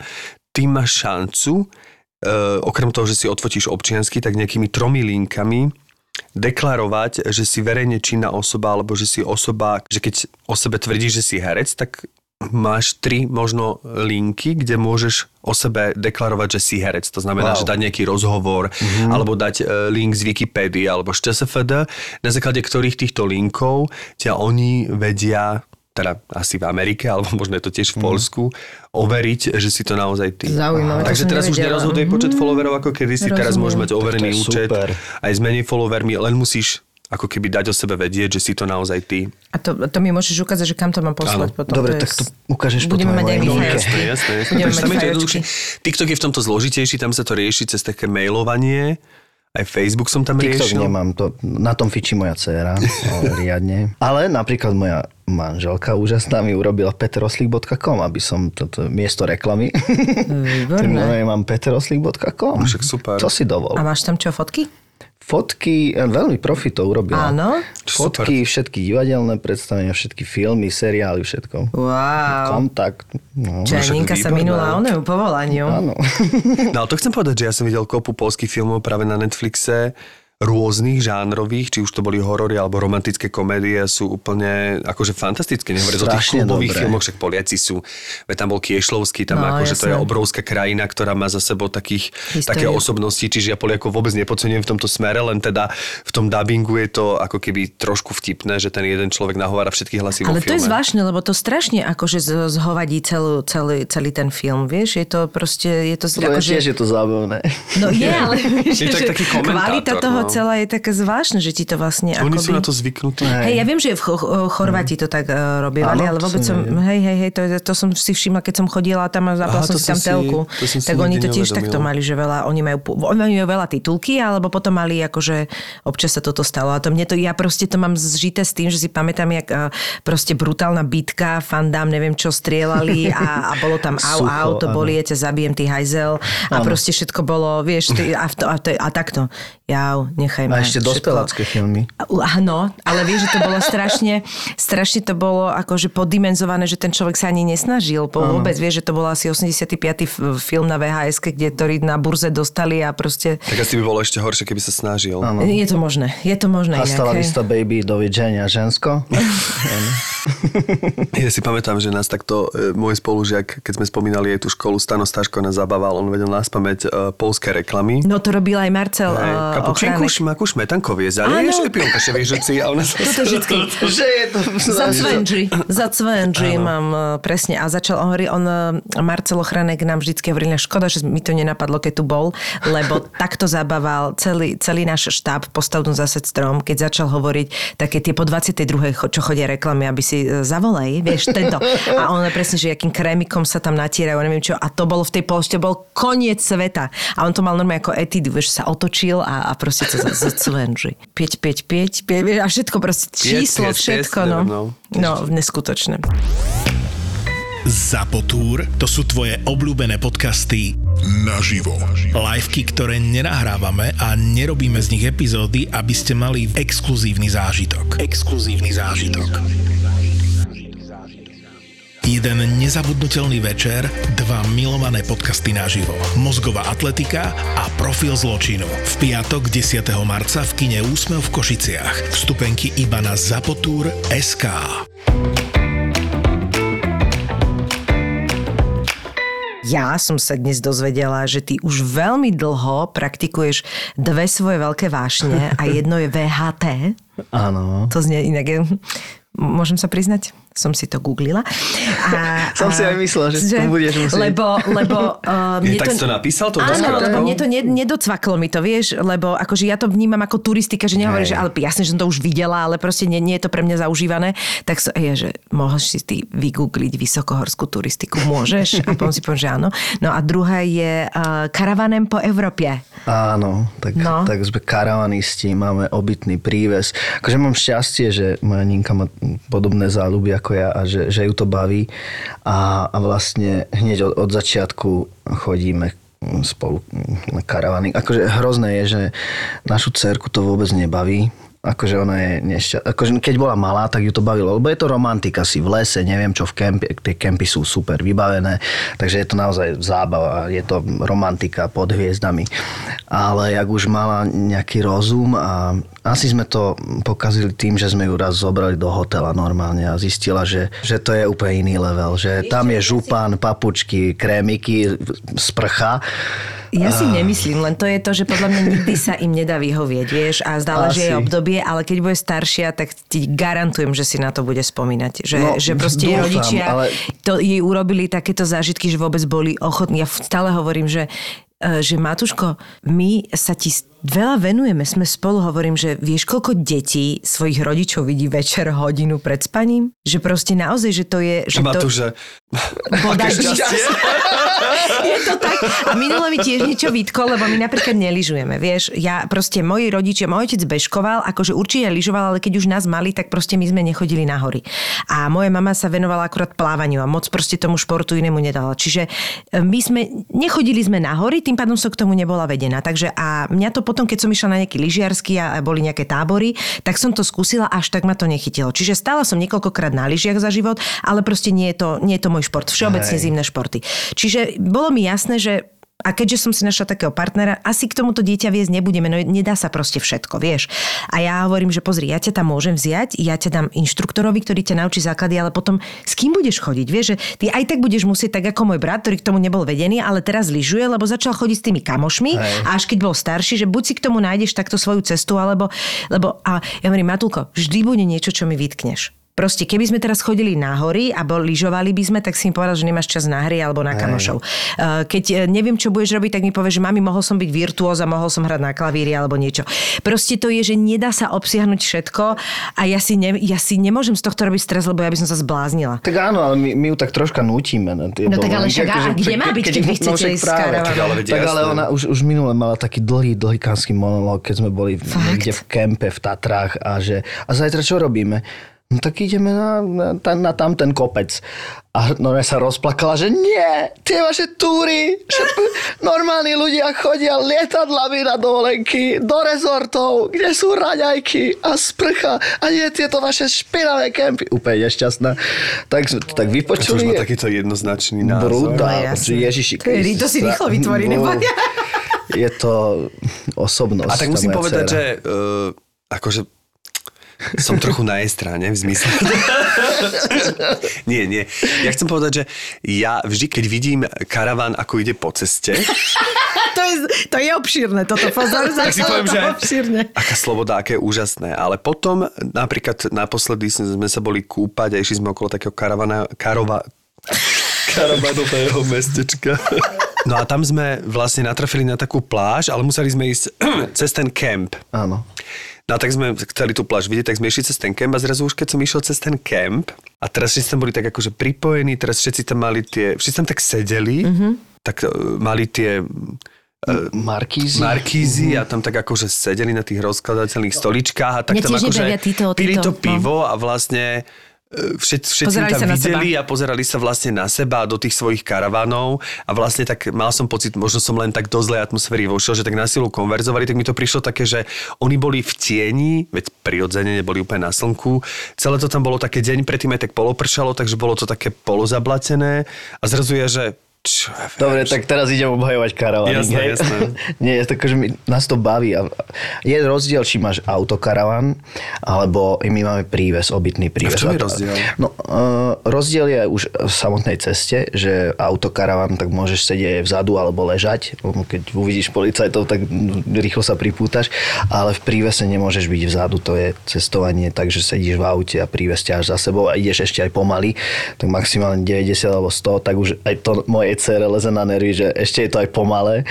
B: ty máš šancu, e, okrem toho, že si odfotíš občiansky, tak nejakými tromi linkami deklarovať, že si verejne činná osoba, alebo že si osoba, že keď o sebe tvrdíš, že si herec, tak máš tri možno linky, kde môžeš o sebe deklarovať, že si herec. To znamená,
D: Wow.
B: že dať nejaký rozhovor, mm-hmm. alebo dať e, link z Wikipédie, alebo z ČSFD, na základe ktorých týchto linkov ťa oni vedia teda asi v Amerike, alebo možno je to tiež v Polsku, overiť, že si to naozaj ty.
C: Zaujímavé,
B: Takže teraz už
C: nevedela.
B: nerozhoduje počet followerov ako kedysi, teraz
C: Rozumiem.
B: môžeš mať overený účet,
D: super.
B: aj s menej followermi, len musíš ako keby dať o sebe vedieť, že si to naozaj ty.
C: A to, to mi môžeš ukázať, že kam to mám poslať
B: Áno.
C: potom.
D: Dobre, tak to ukážeš
C: Budeme
D: potom
C: mať aj.
B: Jasné, jasné. jasné.
C: Budeme
B: Takže
C: mať
B: jednoduchšie. TikTok je v tomto zložitejší, tam sa to rieši cez také mailovanie. Aj Facebook som tam
D: TikTok
B: riešil.
D: nemám, to, na tom fičí moja dcéra, riadne. Ale napríklad moja manželka úžasná mi urobila peteroslík.com, aby som toto miesto reklamy.
C: Výborné.
D: Tým mám peteroslík.com.
B: Však super.
D: To si dovol.
C: A máš tam čo, fotky?
D: Fotky, eh, veľmi profi to urobila.
C: Áno.
D: Fotky, všetky divadelné predstavenia, všetky filmy, seriály, všetko.
C: Wow.
D: Kontakt. No.
C: Čiže Ninka sa minula onému povolaniu.
D: Áno.
B: No ale to chcem povedať, že ja som videl kopu polských filmov práve na Netflixe, rôznych žánrových, či už to boli horory alebo romantické komédie, sú úplne akože fantastické. Nehovoriac o tých klubových
D: dobré.
B: filmoch, však Poliaci sú, veď tam bol Kiešlovský, tam
C: No,
B: akože to je obrovská krajina, ktorá má za sebou takých,
C: Históriu.
B: také osobnosti, čiže ja Poliakov vôbec nepodceňujem v tomto smere, len teda v tom dubbingu je to ako keby trošku vtipné, že ten jeden človek nahovára všetky hlasy vo
C: Ale to je
B: filme.
C: zvláštne, lebo to strašne akože zhovadí celú, celý, celý ten film, vieš? Je to proste, je to
D: To je
C: akože...
D: tiež je to zábavné.
C: No je, ale
B: Je
C: vieš,
B: to
C: že
B: taký komentátor,
C: kvalita toho
B: no.
C: Celá je taká zvláštna, že ti to vlastne
B: Oni
C: akoby...
B: sú na to zvyknutí.
C: Hej, ja viem, že v Ch- Chorváti to tak uh, robievali,
D: Áno,
C: ale vôbec
D: som
C: hej, hej, hej, to, to som si všimla, keď som chodila tam a zapala
B: Aha,
C: som si tam
B: si-
C: telku.
B: si
C: Tak oni to tiež takto mali, že veľa, oni majú, oni majú veľa titulky, alebo potom mali akože, občas sa toto stalo. A to mne to, ja proste to mám zžité s tým, že si pamätám, jak uh, proste brutálna bitka, fandám, neviem čo, strieľali a, a bolo tam au,
D: Sucho,
C: au, to bolie, ťa zabijem, ty hajzel. A proste všetko bolo, vieš, ty, a, to, a, to, a takto. Jau, nechaj ma.
D: A ešte dospelácké filmy.
C: Áno, ale vieš, že to bolo strašne, strašne to bolo akože poddimenzované, že ten človek sa ani nesnažil. Po, vôbec vieš, že to bol asi 85. f- film na VHS, kde ktorý na burze dostali a proste...
B: Tak asi by bolo ešte horšie, keby sa snažil.
D: Áno.
C: Je to možné, je to možné
D: Hasta la vista baby, dovidenia, žensko.
B: Ja si pamätám, že nás takto e, môj spolužiak, keď sme spomínali aj tú školu, Stano Staško nás zabával, on vedel nás pamäť e, polské reklamy.
C: No to robil aj Marcel uh,
B: kapučinku makú šmetankovie, zalieš
C: Áno.
B: epionka ševižuci a ona sa...
C: Toto vždycky.
D: Že je to...
C: Za cvenži, za cvenži mám e, presne. A začal, on hovorí, on, e, Marcelo Chranek nám vždycky hovoril, "No škoda, že mi to nenapadlo, keď tu bol, lebo takto zabával celý, celý náš štáb postavnú zase strom, keď začal hovoriť také tie po 22. cho- čo chodia reklamy, aby si e, zavolej, vieš, tento. A on presne, že akým krémikom sa tam natierajú, neviem čo. A to bolo v tej pološte, bol koniec sveta. A on to mal normálne ako etídu, vieš, sa otočil a, a proste to za, za cvenži. 5, 5, 5, 5, vieš, a všetko proste číslo,
B: piec, piec,
C: všetko, no.
B: no.
C: No, neskutočné.
A: Zapotúr to sú tvoje obľúbené podcasty
E: Naživo.
A: Liveky, ktoré nenahrávame a nerobíme z nich epizódy, aby ste mali exkluzívny zážitok. Exkluzívny zážitok. Jeden nezabudnutelný večer, dva milované podcasty naživo. Mozgová atletika a profil zločinu. V piatok 10. marca v kine Úsmev v Košiciach. Vstupenky iba na Zapotúr SK.
C: Ja som sa dnes dozvedela, že ty už veľmi dlho praktikuješ dve svoje veľké vášne a jedno je VHT.
D: Áno.
C: To znie inak. Môžem sa priznať? Som si to googlila. A,
D: Som si aj myslela, že to budeš musieť.
C: Lebo, lebo uh,
B: Je, tak si to napísal, to
C: Áno, lebo mne to ne, nedocvaklo mi to, vieš, lebo akože ja to vnímam ako turistika, že nehovorím,
B: Hej.
C: že ale jasne, že som to už videla, ale proste nie, nie je to pre mňa zaužívané. Tak so, je, že môžeš si ty vygoogliť vysokohorskú turistiku, môžeš? A potom si poviem, že áno. No a druhé je uh, karavanem po Európe.
D: Áno, tak,
C: No.
D: tak sme karavanisti, máme obytný príves. Akože mám šťastie, že moja Ninka má podobné záľuby ako ja a že, že ju to baví. A, a vlastne hneď od, od začiatku chodíme spolu na karavany. Akože hrozné je, že našu cerku to vôbec nebaví. Akože ona je nešťa... Akože keď bola malá, tak ju to bavilo, lebo je to romantika si v lese, neviem čo v kempi, tie kempy sú super vybavené, takže je to naozaj zábava, je to romantika pod hviezdami. Ale jak už mala nejaký rozum a asi sme to pokazili tým, že sme ju raz zobrali do hotela normálne a zistila, že, že to je úplne iný level, že tam je župan, papučky, krémiky, sprcha
C: Ja si nemyslím, len to je to, že podľa mňa nikdy sa im nedá vyhovieť, vieš, a zdále, že je
D: Asi.
C: Obdobie, ale keď bude staršia, tak ti garantujem, že si na to bude spomínať. Že,
D: No,
C: že proste jej
D: dúfam,
C: rodičia
D: ale-
C: to jej urobili takéto zážitky, že vôbec boli ochotní. Ja stále hovorím, že e, že Matuško, my sa ti veľa venujeme, sme spolu, hovorím, že vieš, koľko detí svojich rodičov vidí večer hodinu pred spaním? Že proste naozaj, že to je... Že
B: Má
C: to,
B: že...
C: Bodaj
B: Aké šťastie.
C: je to tak. A minule mi tiež niečo vytkol, lebo my napríklad neližujeme, vieš. Ja proste, moji rodičia, môj otec bežkoval, akože určite lyžoval, ale keď už nás mali, tak proste my sme nechodili na hory. A moja mama sa venovala akurát plávaniu a moc proste tomu športu inému nedala. Čiže e, my sme, nechodili sme na hory, tým pádom som k tomu nebola vedená. Takže a mňa to potom, keď som išla na nejaký lyžiarsky a boli nejaké tábory, tak som to skúsila, až tak ma to nechytilo. Čiže stála som niekoľkokrát na lyžiach za život, ale proste nie je to, nie je to môj šport. Všeobecne
D: Hej.
C: zimné športy. Čiže bolo mi jasné, že a keďže som si našla takého partnera, asi k tomuto dieťa viesť nebudeme, no nedá sa proste všetko, vieš. A ja hovorím, že pozri, ja ťa tam môžem vziať, ja ťa dám inštruktorovi, ktorý ťa naučí základy, ale potom s kým budeš chodiť, vieš, že ty aj tak budeš musieť, tak ako môj brat, ktorý k tomu nebol vedený, ale teraz lyžuje, lebo začal chodiť s tými kamošmi
D: Hej.
C: a až keď bol starší, že buď si k tomu nájdeš takto svoju cestu, alebo, lebo a ja hovorím, Matulko, vždy bude niečo, čo mi vytkneš. Proste, keby sme teraz chodili na hory a bol, lyžovali by sme, tak si mi povedal, že nemáš čas na hry alebo na kamošov. Uh, Keď eh, neviem, čo budeš robiť, tak mi povieš, že mami, mohol som byť virtuóz a mohol som hrať na klavíri alebo niečo. Proste to je, že nedá sa obsiahnuť všetko a ja si, ne, ja si nemôžem z tohto robiť stres, lebo ja by som sa zbláznila.
D: Tak áno, ale my, my ju tak troška nutíme na tie
C: No tak ale však
D: akože
C: kde má byť, keď vy chcete ísť
D: práve.
B: Tak ale
D: ona už, už minule mala taký dlhý, dlhý kanský monológ, keď sme boli
C: Fakt?
D: niekde v kempe v Tatrách a že a zajtra čo robíme? No tak ideme na, na, na, na tam ten kopec. A no ja sa rozplakala, že nie, tie vaše túry, že normálni ľudia chodia lietadlami na dovolenky, do rezortov, kde sú raňajky a sprcha a nie tieto vaše špinavé kempy. Úplne nešťastná. Tak, tak
B: To už
D: vypočuli.
B: má takýto jednoznačný názor.
D: Brutál.
C: No.
D: Ježiši
C: Kedy to si rýchlo vytvorí, nebo ja?
D: Je to osobnosť.
B: A tak musím povedať, že uh, akože som trochu na jej strane v zmysle. nie, nie. Ja chcem povedať, že ja vždy, keď vidím karaván, ako ide po ceste,
C: to je, to je obšírne, toto pozor.
B: tak si poviem, že
C: obšírne.
B: aká sloboda, aké je úžasné. Ale potom napríklad naposledy sme sa boli kúpať a išli sme okolo takého karavana, karova, karavanového mestečka. No a tam sme vlastne natrafili na takú pláž, ale museli sme ísť cez ten kemp.
D: Áno.
B: No a tak sme chceli tú pláž vidieť, tak sme išli cez ten kemp a zrazu už keď som išiel cez ten kemp a teraz všetci tam boli tak akože pripojení, teraz všetci tam mali tie, všetci tam tak sedeli, mm-hmm. tak uh, mali tie
D: Markízy.
B: markízy a tam tak akože sedeli na tých rozkladateľných stoličkách a tak
C: Mne
B: tam akože
C: títo-
B: pili
C: títo,
B: to pivo a vlastne e, všet, všetci
C: Pozerali
B: tam videli a pozerali sa vlastne na seba a do tých svojich karavánov a vlastne tak mal som pocit, možno som len tak do zlej atmosféry vošiel, že tak na silu konverzovali, tak mi to prišlo také, že oni boli v tieni, veď prirodzene neboli úplne na slnku, celé to tam bolo také deň predtým aj tak polopršalo, takže bolo to také polozablatené. A zrazu je, že čo ja viem,
D: Dobre, tak teraz idem obhajovať karavany.
B: Jasné, jasné.
D: Nie, tak že mi, nás to baví. A je rozdiel, či máš autokaravan, alebo my máme príves, obytný príves.
B: čom je
D: to-
B: rozdiel?
D: No, uh, rozdiel je už v samotnej ceste, že autokaravan, tak môžeš sedieť vzadu alebo ležať. Keď uvidíš policajtov, tak rýchlo sa pripútaš. Ale v prívese nemôžeš byť vzadu. To je cestovanie, takže sedíš v aute a príves ťaháš za sebou a ideš ešte aj pomaly. Tak maximálne 90 alebo 100, tak už aj to mojej cere leze na nervy, že ešte je to aj pomalé.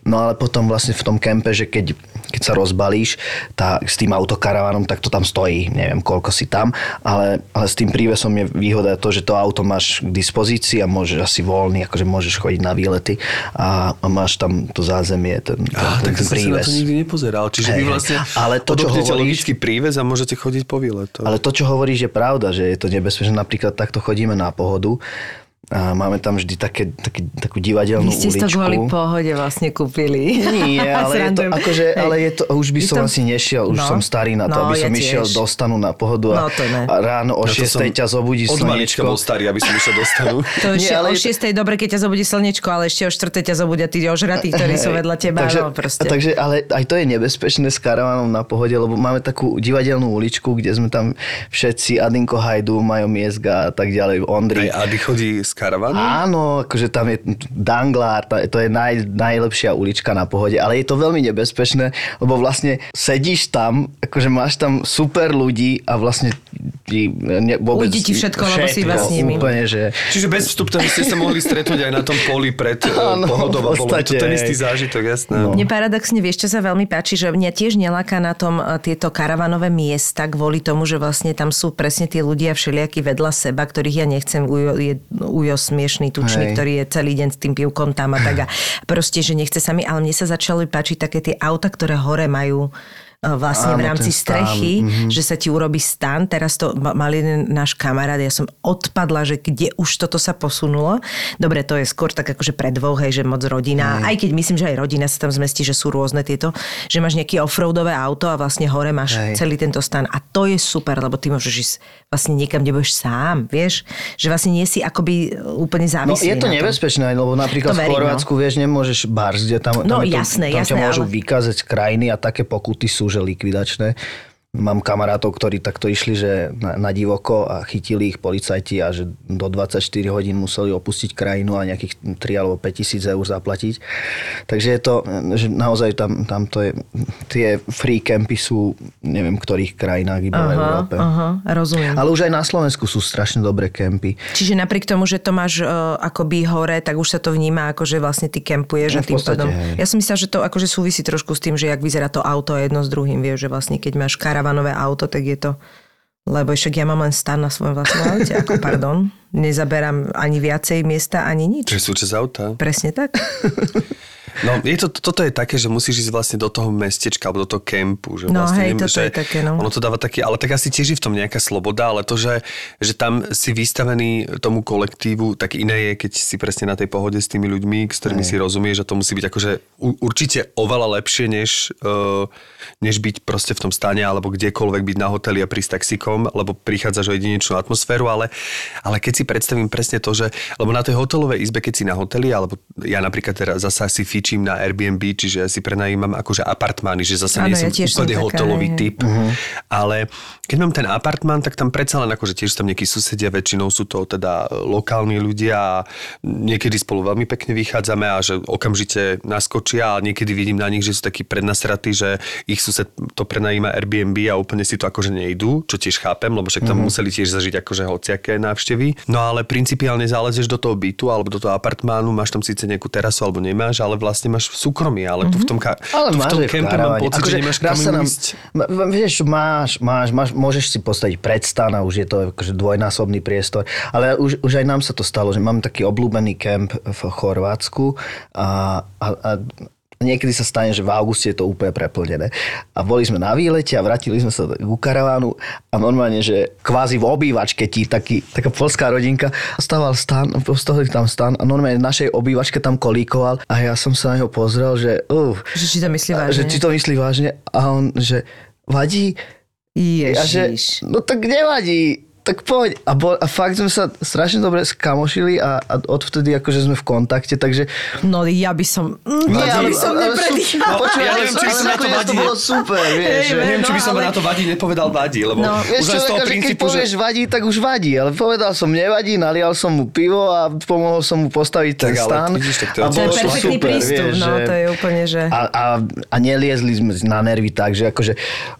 D: No ale potom vlastne v tom kempe, že keď, keď sa rozbalíš tá, s tým autokaravanom, tak to tam stojí, neviem koľko si tam, ale, ale s tým prívesom je výhoda to, že to auto máš k dispozícii a môžeš asi voľný, akože môžeš chodiť na výlety a, a máš tam to zázemie, ten, ten,
B: Á,
D: ten,
B: tak
D: ten
B: som sa na
D: príves.
B: to nikdy nepozeral. Čiže
D: Hej,
B: vy vlastne
D: Ale to, čo hovoríš-
B: logický príves a môžete chodiť po výletoch.
D: Ale to, čo hovoríš, je pravda, že je to nebezpečné. Napríklad takto chodíme na pohodu a máme tam vždy také, taký, takú divadelnú
C: Vy ste si to
D: uličku.
C: kvôli pohode vlastne kúpili.
D: Nie, ale je to, akože, ale je to, už by
C: Je
D: som
C: to-
D: asi nešiel, už
C: No.
D: som starý na to,
C: No,
D: aby som
C: ja
D: išiel
C: tiež.
D: do stanu na pohodu a,
C: No, to ne.
D: a ráno o
B: to
D: 6
B: som
D: ťa zobudí
B: Od malička bol
D: slnečko.
B: starý, aby som išiel do stanu.
C: To
D: Nie, ale
C: o
D: je to-
C: 6. dobre, keď ťa zobudí slnečko, ale ešte o 4. ťa zobudia tí ožratí, ktorí sú vedľa teba.
D: takže,
C: no, proste.
D: takže, ale aj to je nebezpečné s karavanom na pohode, lebo máme takú divadelnú uličku, kde sme tam všetci, Adinko Hajdu, Majo Miezga a tak ďalej, Ondri.
B: Aj Ady chodí s karavanom?
D: Áno, akože tam je Danglár, to je naj, najlepšia ulička na pohode, ale je to veľmi nebezpečné, lebo vlastne sedíš tam, akože máš tam super ľudí a vlastne ti ne, vôbec...
C: Ujde ti všetko, lebo si iba s nimi.
D: Úplne, že...
B: Čiže bez vstupného ste sa mohli stretnúť aj na tom poli pred
D: Áno,
B: Áno, pohodou a bolo to ten istý zážitok, jasné.
D: No.
C: Mne paradoxne, vieš, čo sa veľmi páči, že mňa tiež neláka na tom e, tieto karavanové miesta kvôli tomu, že vlastne tam sú presne tí ľudia všelijakí vedľa seba, ktorých ja nechcem ujo, je, ujo smiešný, tučný,
D: Hej.
C: ktorý je celý deň s tým pivkom tam a tak a proste, že nechce sa mi, ale mne sa začali páčiť také tie auta, ktoré hore majú vlastne v
D: Áno,
C: rámci
D: ten stan,
C: strechy,
D: mhm.
C: že sa ti urobí stan. Teraz to ma- mal jeden náš kamarát, ja som odpadla, že kde už toto sa posunulo. Dobre, to je skôr tak akože pre dvoch, hej, že moc rodina. Aj keď myslím, že aj rodina sa tam zmestí, že sú rôzne tieto, že máš nejaké offroadové auto a vlastne hore máš
D: Hej.
C: celý tento stan. A to je super, lebo ty môžeš ísť vlastne niekam, kde budeš sám, vieš? Že vlastne nie si akoby úplne
D: No
C: závislý
D: je to nebezpečné, lebo napríklad
C: To
D: v
C: verím,
D: Chorvátsku, vieš, nemôžeš barzť, tam,
C: No,
D: tam,
C: jasné,
D: tam
C: jasné,
D: ťa môžu
C: ale-
D: vykázať krajiny a také pokuty sú, že likvidačné. Mám kamarátov, ktorí takto išli, že na, na divoko a chytili ich policajti a že do 24 hodín museli opustiť krajinu a nejakých 3 alebo 5 tisíc eur zaplatiť. Takže je to, že naozaj tam, tam to je, tie free campy sú, neviem, v ktorých krajinách iba v
C: Aha,
D: Európe.
C: aha, rozumiem.
D: Ale už aj na Slovensku sú strašne dobré kempy.
C: Čiže napriek tomu, že to máš uh, akoby hore, tak už sa to vníma ako, že vlastne ty kempuješ
D: No,
C: a
D: v
C: tým
D: podstate,
C: pádom...
D: hej.
C: Ja som myslela, že to akože súvisí trošku s tým, že jak vyzerá to auto jedno s druhým, vieš, že vlastne keď máš karavanové auto, tak je to... Lebo však ja mám len stan na svojom vlastnom aute, ako pardon. Nezaberám ani viacej miesta, ani nič.
B: Čiže súčasť auta.
C: Presne tak.
B: No, je to, toto je také, že musíš ísť vlastne do toho mestečka alebo do toho kempu. Že
C: No,
B: vlastne
C: hej,
B: nem-
C: toto
B: že
C: je také, no.
B: Ono to dáva taký, ale tak asi tiež je v tom nejaká sloboda, ale to, že, že tam si vystavený tomu kolektívu, tak iné je, keď si presne na tej pohode s tými ľuďmi, s ktorými si rozumieš, že to musí byť akože určite oveľa lepšie, než, uh, než byť proste v tom stane alebo kdekoľvek byť na hoteli a prísť taxikom, lebo prichádzaš o jedinečnú atmosféru, ale, ale keď si si predstavím presne to, že, lebo na tej hotelovej izbe, keď si na hoteli, alebo ja napríklad teraz zasa si fičím na Airbnb, čiže si prenajímam akože apartmány, že zase nie som
C: ja tiež som
B: úplne
C: taká,
B: hotelový
C: hej.
B: typ. Ale keď mám ten apartmán, tak tam predsa len akože tiež tam nejakí susedia, väčšinou sú to teda lokálni ľudia a niekedy spolu veľmi pekne vychádzame a že okamžite naskočia a niekedy vidím na nich, že sú takí prednasratí, že ich sused to prenajíma Airbnb a úplne si to akože nejdú, čo tiež chápem, lebo však tam museli tiež zažiť akože hociaké návštevy. No ale principiálne zálezieš do toho bytu alebo do toho apartmánu, máš tam síce nejakú terasu alebo nemáš, ale vlastne máš v súkromí, ale tu v tom, ka-
D: Ale
B: tu v tom kempe mám pocit,
D: Akože
B: že nemáš kam
D: sa nám, Vieš, máš, máš, máš, môžeš si postaviť predstan a už je to akože dvojnásobný priestor. Ale už, už aj nám sa to stalo, že mám taký obľúbený kemp v Chorvátsku a, a, a niekedy sa stane, že v auguste je to úplne preplnené. A boli sme na výlete a vrátili sme sa ku karavánu a normálne, že kvázi v obývačke ti taký, taká polská rodinka stával stan, postavili tam stan a normálne v našej obývačke tam kolíkoval a ja som sa na neho pozrel, že uh,
C: Že či to myslí vážne.
D: že či to myslí vážne a on, že vadí a že,
C: Ježiš.
D: no tak nevadí, tak poď. A, bol, a fakt sme sa strašne dobre skamošili a, a odvtedy akože sme v kontakte, takže...
C: No ja by som... Mm,
B: Vadí.
C: ja by som
D: ale
C: nepredýchala.
D: super, počuj,
B: Ja
D: ale
B: neviem, či by som na to vadí.
D: to bolo super, vieš.
C: Ve-
B: Neviem, či by
C: No,
B: som
C: ale-
B: na to vadí nepovedal vadí, lebo
C: No.
B: už z toho
D: keď
B: princípu, že...
D: povieš vadí, tak už vadí, ale povedal som nevadí, nalial som mu pivo a pomohol som mu postaviť ten
B: Tak ale
D: stan.
B: vidíš, tak to je
D: a
C: To je
D: bolo
C: perfektný
D: super,
C: prístup,
D: vieš,
C: no
D: že-
C: to je úplne, že...
D: a, a, a neliezli sme na nervy tak, že akože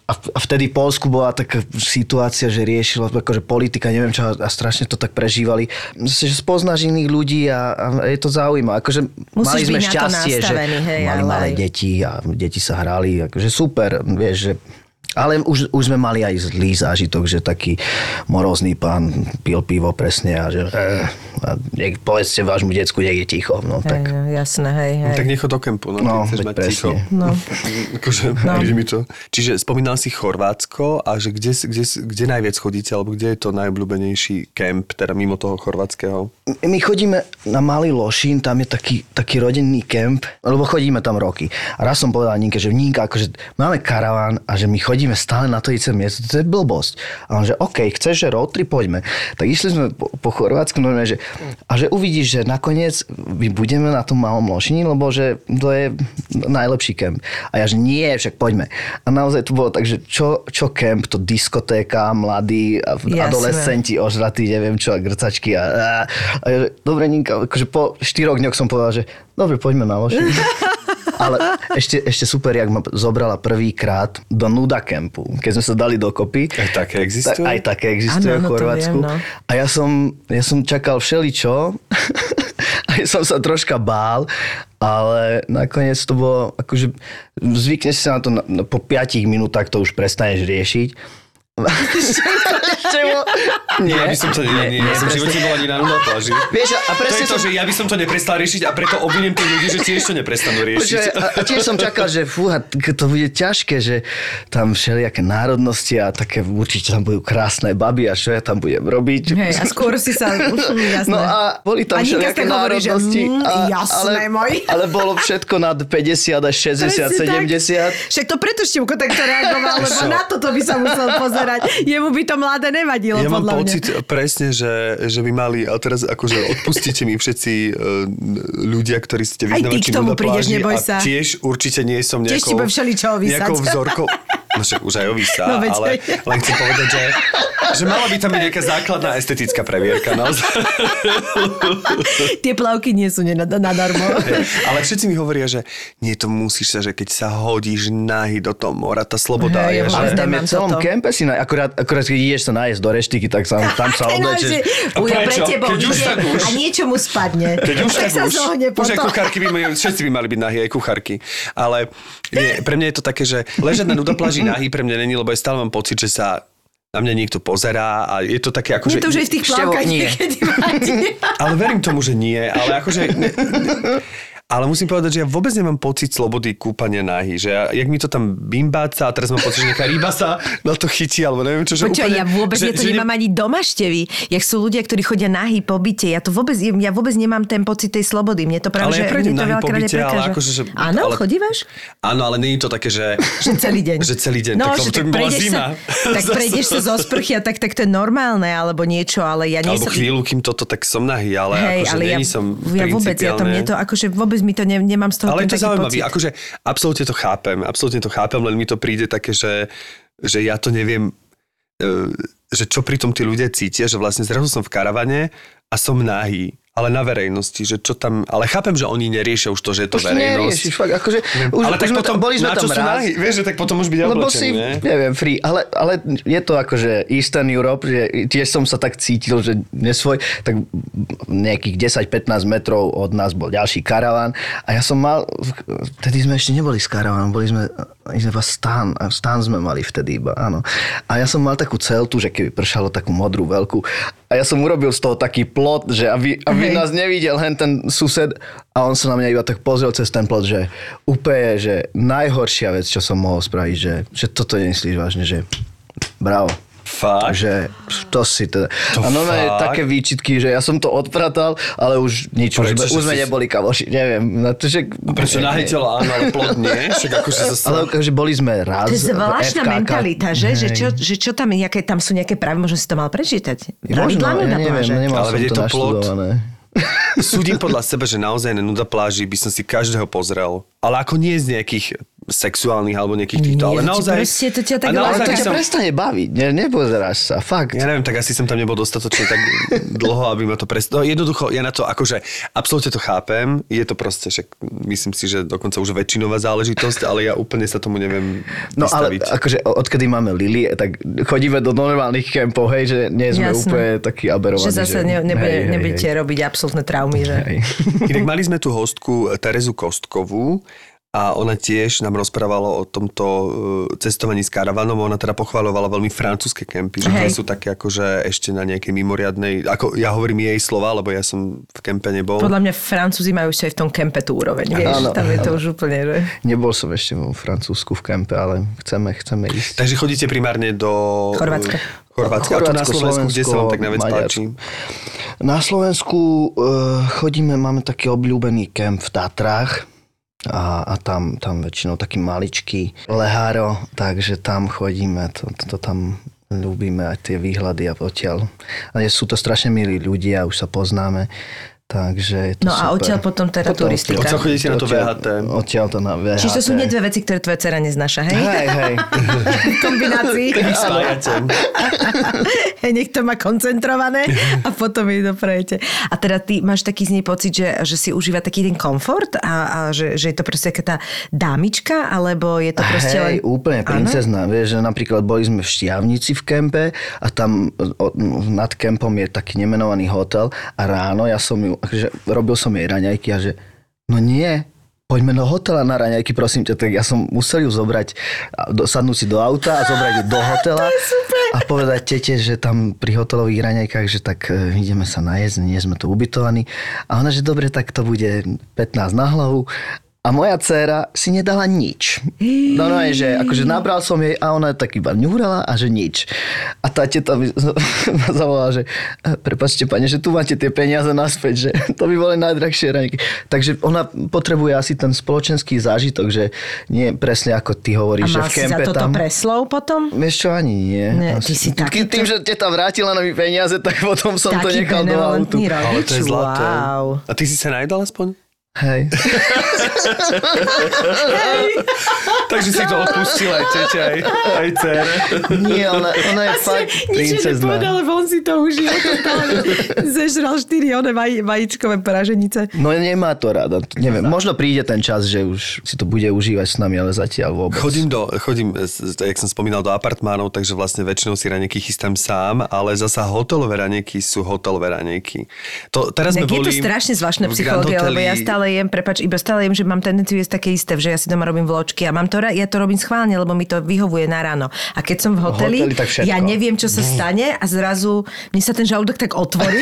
D: a, a vtedy v Polsku bola taká situácia, že riešila akože politika, neviem čo, a strašne to tak prežívali. Že spoznáš iných ľudí a, a je to zaujímavé. Akože
C: Musíš
D: mali sme šťastie, že
C: hej,
D: mali
C: ale
D: malé deti a deti sa hrali, akože super, vieš, že ale už, už sme mali aj zlý zážitok, že taký morózny pán pil pivo presne a že eh, a nech, povedzte vášmu decku, nech je ticho. No,
C: Hej,
D: tak,
C: no, jasné, hej, hej.
B: Tak nech ho do kempu, no,
D: No,
B: chceš mať
D: presne.
B: ticho.
C: No.
B: akože, no. mi to. Čiže spomínal si Chorvátsko a že kde, kde, kde najviac chodíte, alebo kde je to najobľúbenejší kemp, teda mimo toho chorvátskeho?
D: My chodíme na Malý Lošín, tam je taký, taký rodinný kemp, lebo chodíme tam roky. A raz som povedal Ninke, že Ninka, akože máme karaván a že my chodíme stále na to isté miesto, to je blbosť. A on, že OK, chceš, že road trip, poďme. Tak išli sme po, po Chorvátsku, normálne, že, a že uvidíš, že nakoniec my budeme na tom Malom Lošini, lebo že to je najlepší kemp. A ja, že nie, však poďme. A naozaj to bolo tak, že čo, čo kemp, to diskotéka, mladí, a
C: Jasné.
D: adolescenti, ožratí, neviem čo, a grcačky. A, a, a ja, že, dobre, Ninka, akože po štyroch dňoch som povedal, že dobre, poďme na Lošin. Ale ešte, ešte super, jak ma zobrala prvýkrát do Nuda Campu, keď sme sa dali dokopy.
B: Aj také existujú?
D: Tak, aj také existujú v Chorvátsku.
C: viem, no.
D: A ja som, ja som čakal všeličo. aj som sa troška bál, ale nakoniec to bolo, akože zvykneš sa na to, na, na- po 5 minútach to už prestaneš riešiť.
B: Nie, ja by som to, nie, nie, ja som v živote nebol ani na pláži.
D: Vieš, a
B: To
D: presne
B: je to,
D: som-
B: že ja by som to neprestal riešiť a preto obviniem tých ľudí, že tiež to neprestanú riešiť.
D: Počkaj, a, a tiež som čakal, že fúha, to bude ťažké, že tam všelijaké národnosti a také určite tam budú krásne baby a čo ja tam budem robiť.
C: Hej, a skôr si sa... jasné.
D: No a boli tam
C: A
D: všelijaké
C: tak hovorí, že,
D: národnosti.
C: mm,
D: a,
C: jasné,
D: ale,
C: môj.
D: ale bolo všetko nad 50 až 60,
C: Presne tak.
D: 70.
C: Však to preto Števko takto reagoval, lebo na toto by sa musel pozerať. Jemu by to mladé nevadilo,
B: Ja mám
C: podľa
B: pocit
C: mňa.
B: presne, že, že by mali, a teraz akože odpustíte mi všetci uh, ľudia, ktorí ste
C: Aj ty
B: vyznavači
C: k tomu prídeš, neboj sa.
B: tiež určite nie som
C: Tiež ti
B: nejakou,
C: budem všeličoho vysať.
B: nejakou vzorkou. No však už aj ovisa,
C: No veď.
B: ale len chcem povedať, že, že mala by tam byť nejaká základná estetická previerka. Naozaj.
C: Tie plavky nie sú nadarmo.
B: Ale všetci mi hovoria, že nie, to musíš sa, že keď sa hodíš nahy do toho mora, tá sloboda
C: Hej,
B: je,
C: ja
B: že...
D: Ale
C: Vôbec
D: tam je v celom
C: toto.
D: kempe si, na, akurát, akurát keď ideš sa nájsť do reštiky, tak sa, tam sa
C: že Ujo pre tebou
B: Keď už,
C: ide
B: tak už.
C: a niečo mu spadne.
B: Keď už tak
C: sa
B: už,
C: zohne
B: už aj
C: potom.
B: kuchárky by mali, všetci by mali byť nahý, aj kuchárky. Ale nie, pre mňa je to také, že ležať na nudopláži nahý pre mňa není, lebo ja stále mám pocit, že sa na mňa niekto pozerá a je to také ako,
C: Nie
B: že...
C: to už aj v tých plavkách
D: nie.
B: Ale verím tomu, že nie, ale akože... Ne, ne, Ale musím povedať, že ja vôbec nemám pocit slobody kúpania nahy. Že ja, jak mi to tam bimbáca a teraz mám pocit, že nejaká ryba sa na to chytí, alebo neviem čo. Že
C: Počúvaj,
B: úplne,
C: ja vôbec
B: že,
C: to
B: že
C: nemám ani doma števy. Jak sú ľudia, ktorí chodia nahý po byte. Ja to vôbec, ja vôbec nemám ten pocit tej slobody. Mne to práve,
B: Ale ja
C: že
B: prejdem
C: mne to
B: nahý
C: veľakrát
B: byte, ale akože, že-
C: Áno,
B: ale-
C: chodívaš?
B: Áno, ale nie je to také, že...
C: Že celý deň.
B: Že celý deň, tak
C: No,
B: lebo
C: že tak
B: by bola zima.
C: Sa, tak prejdeš sa zo sprchy a tak, tak to je normálne, alebo niečo, ale ja nie
B: Alebo
C: som...
B: chvíľu, kým toto, tak som nahý, ale
C: Hej,
B: akože
C: ale ja,
B: není som
C: ja vôbec, ja to mne to, akože vôbec mi to ne, nemám z toho
B: Ale je to
C: taký
B: zaujímavé, akože absolútne to chápem, absolútne to chápem, len mi to príde také, že, že ja to neviem, e, že čo pri tom tí ľudia cítia, že vlastne zrazu som v karavane a som nahý, ale na verejnosti, že čo tam, ale chápem, že oni neriešia už to, že je to
D: Už
B: verejnosť.
D: neriešiš, fakt, akože, už,
B: ale
D: už
B: tak potom,
D: tam, boli sme
B: na čo
D: tam
B: sú
D: raz.
B: nahý? Vieš, že tak potom už byť
D: Lebo
B: oblečený,
D: si,
B: ne?
D: neviem, free, ale, ale je to akože Eastern Europe, že tiež som sa tak cítil, že nesvoj, tak nejakých 10-15 metrov od nás bol ďalší karaván a ja som mal, vtedy sme ešte neboli s karavanom, boli sme iba stán, stán sme mali vtedy iba, áno. A ja som mal takú celtu, že keby pršalo takú modrú veľkú a ja som urobil z toho taký plot, že aby, aby
C: Hej.
D: nás nevidel hen ten sused a on sa na mňa iba tak pozrel cez ten plot, že úplne, že najhoršia vec, čo som mohol spraviť, že, že toto nemyslíš vážne, že bravo.
B: Fakt?
D: Takže to si teda...
B: To
D: a no
B: fakt?
D: také výčitky, že ja som to odpratal, ale už nič, už, sme,
B: že
D: už sme
B: si-
D: neboli kamoši, neviem. No, to, že,
B: Prečo
D: nie.
B: telo áno, ale plod nie? Však zase...
D: Ale že boli sme raz
C: To je zvláštna mentalita, že? Že čo, že čo tam, nejaké, tam sú nejaké práve, možno si to mal prečítať.
D: Možno,
C: Pravidlá
D: ja neviem, nemal
B: Ale
D: som
B: je
D: to
B: to
D: naštudované.
B: Súdim podľa seba, že naozaj na nuda pláži by som si každého pozrel. Ale ako nie z nejakých sexuálnych alebo nejakých týchto.
C: Nie,
B: ale
C: že
B: naozaj...
C: proste to ťa tak
B: naozaj
D: Ale to ťa
B: som,
D: prestane baviť, ne, nepozeráš sa, fakt.
B: ja neviem, tak asi som tam nebol dostatočne tak dlho, aby ma to prestalo. No, jednoducho, ja na to akože absolútne to chápem. Je to proste, že myslím si, že dokonca už väčšinová záležitosť, ale ja úplne sa tomu neviem
D: No ale
B: vystaviť.
D: akože odkedy máme Lily, tak chodíme do normálnych kempov, hej, že nie sme
C: Jasné.
D: úplne takí aberovaní.
C: Že zase ne, nebude,
D: hej, hej,
C: nebudete
D: hej.
C: robiť absolútne traumy, že?
D: Hej.
B: Inak mali sme tu hostku Terezu Kostkovú a ona tiež nám rozprávala o tomto e, cestovaní s karavanom. Ona teda pochváľovala veľmi francúzske kempy, že tie sú také akože ešte na nejakej mimoriadnej... Ako ja hovorím jej slova, lebo ja som v kempe nebol.
C: Podľa mňa Francúzi majú ešte aj v tom kempe tú úroveň, vieš?
D: Áno,
C: tam je to
D: áno.
C: už úplne, že...
D: Nebol som ešte vo Francúzsku v kempe, ale chceme, chceme ísť.
B: Takže chodíte primárne do...
C: Chorvátska.
B: e, Chorvátska. A tu na Slovensku, kde sa vám tak najviac páči?
D: Na Slovensku uh, chodíme, máme taký obľúbený kemp v Tatrách a, a tam, tam väčšinou taký maličký leháro, takže tam chodíme, to, to, to tam ľúbime aj tie výhľady a odtiaľ. A sú to strašne milí ľudia, už sa poznáme, takže je to
C: No a
D: super.
C: odtiaľ potom teda turistika.
B: Odtiaľ chodíte na to VHT.
D: Odtiaľ to na VHT.
C: Čiže to sú nie dve veci, ktoré tvoja dcera neznáša, hej?
D: Hej, hej.
C: V kombinácii. Hej, nech to má koncentrované a potom jej doprajete. A teda ty máš taký z nej pocit, že, že si užíva taký ten komfort a, a že, že je to proste taká tá dámička, alebo je to proste
D: Hej,
C: len...
D: úplne princezná. Vieš, že napríklad boli sme v Štiavnici v kempe a tam o, nad kempom je taký nemenovaný hotel a ráno ja som ju, akože robil som jej raňajky a že no nie, poďme do hotela na raňajky, prosím ťa. Tak ja som musel ju zobrať, sadnúť si do auta a zobrať ju do hotela a povedať tete, že tam pri hotelových raňajkách, že tak e, ideme sa najesť, nie sme tu ubytovaní. A ona, že dobre, tak to bude 15 na hlavu. A moja dcéra si nedala nič. No, no, že akože nabral som jej a ona tak iba ňúrala a že nič. A tá teta mi ma zavolala, že "E, prepačte pane, že tu máte tie peniaze naspäť, že to by boli najdrahšie raňky. Takže ona potrebuje asi ten spoločenský zážitok, že nie presne ako ty hovoríš, že v
C: si za
D: kempe
C: toto
D: tam...
C: preslov potom?
D: Vieš čo, ani nie.
C: Nie,
D: Asi-
C: ty si
D: Tým-
C: takýto-
D: Tým, že teta vrátila na mi peniaze, tak potom som to
C: Taký
D: nechal do autu.
B: Ale to je zlaté.
C: wow.
B: A ty si sa najedal aspoň?
D: Hej.
B: Takže si to odpustil aj tete, aj, aj dcere.
D: Nie, ona, ona je fakt
C: Nič
D: princezná.
C: lebo on si to užil. Zežral štyri one vaj, vajíčkové praženice.
D: No nemá to rada. Neviem, možno príde ten čas, že už si to bude užívať s nami, ale zatiaľ vôbec.
B: Chodím, do, chodím, jak som spomínal, do apartmánov, takže vlastne väčšinou si ranieky chystám sám, ale zasa hotelové ranieky sú hotelové ranieky. To, teraz sme
C: Tak je
B: boli
C: to strašne zvláštne psychológia, lebo ja
B: Hoteli-
C: stále jem, prepač, iba stále jem, že mám tendenciu jesť také isté, že ja si doma robím vločky a mám to, ja to robím schválne, lebo mi to vyhovuje na ráno. A keď som v hoteli,
D: hoteli
C: ja neviem, čo sa stane a zrazu mne sa ten žalúdok tak otvorí.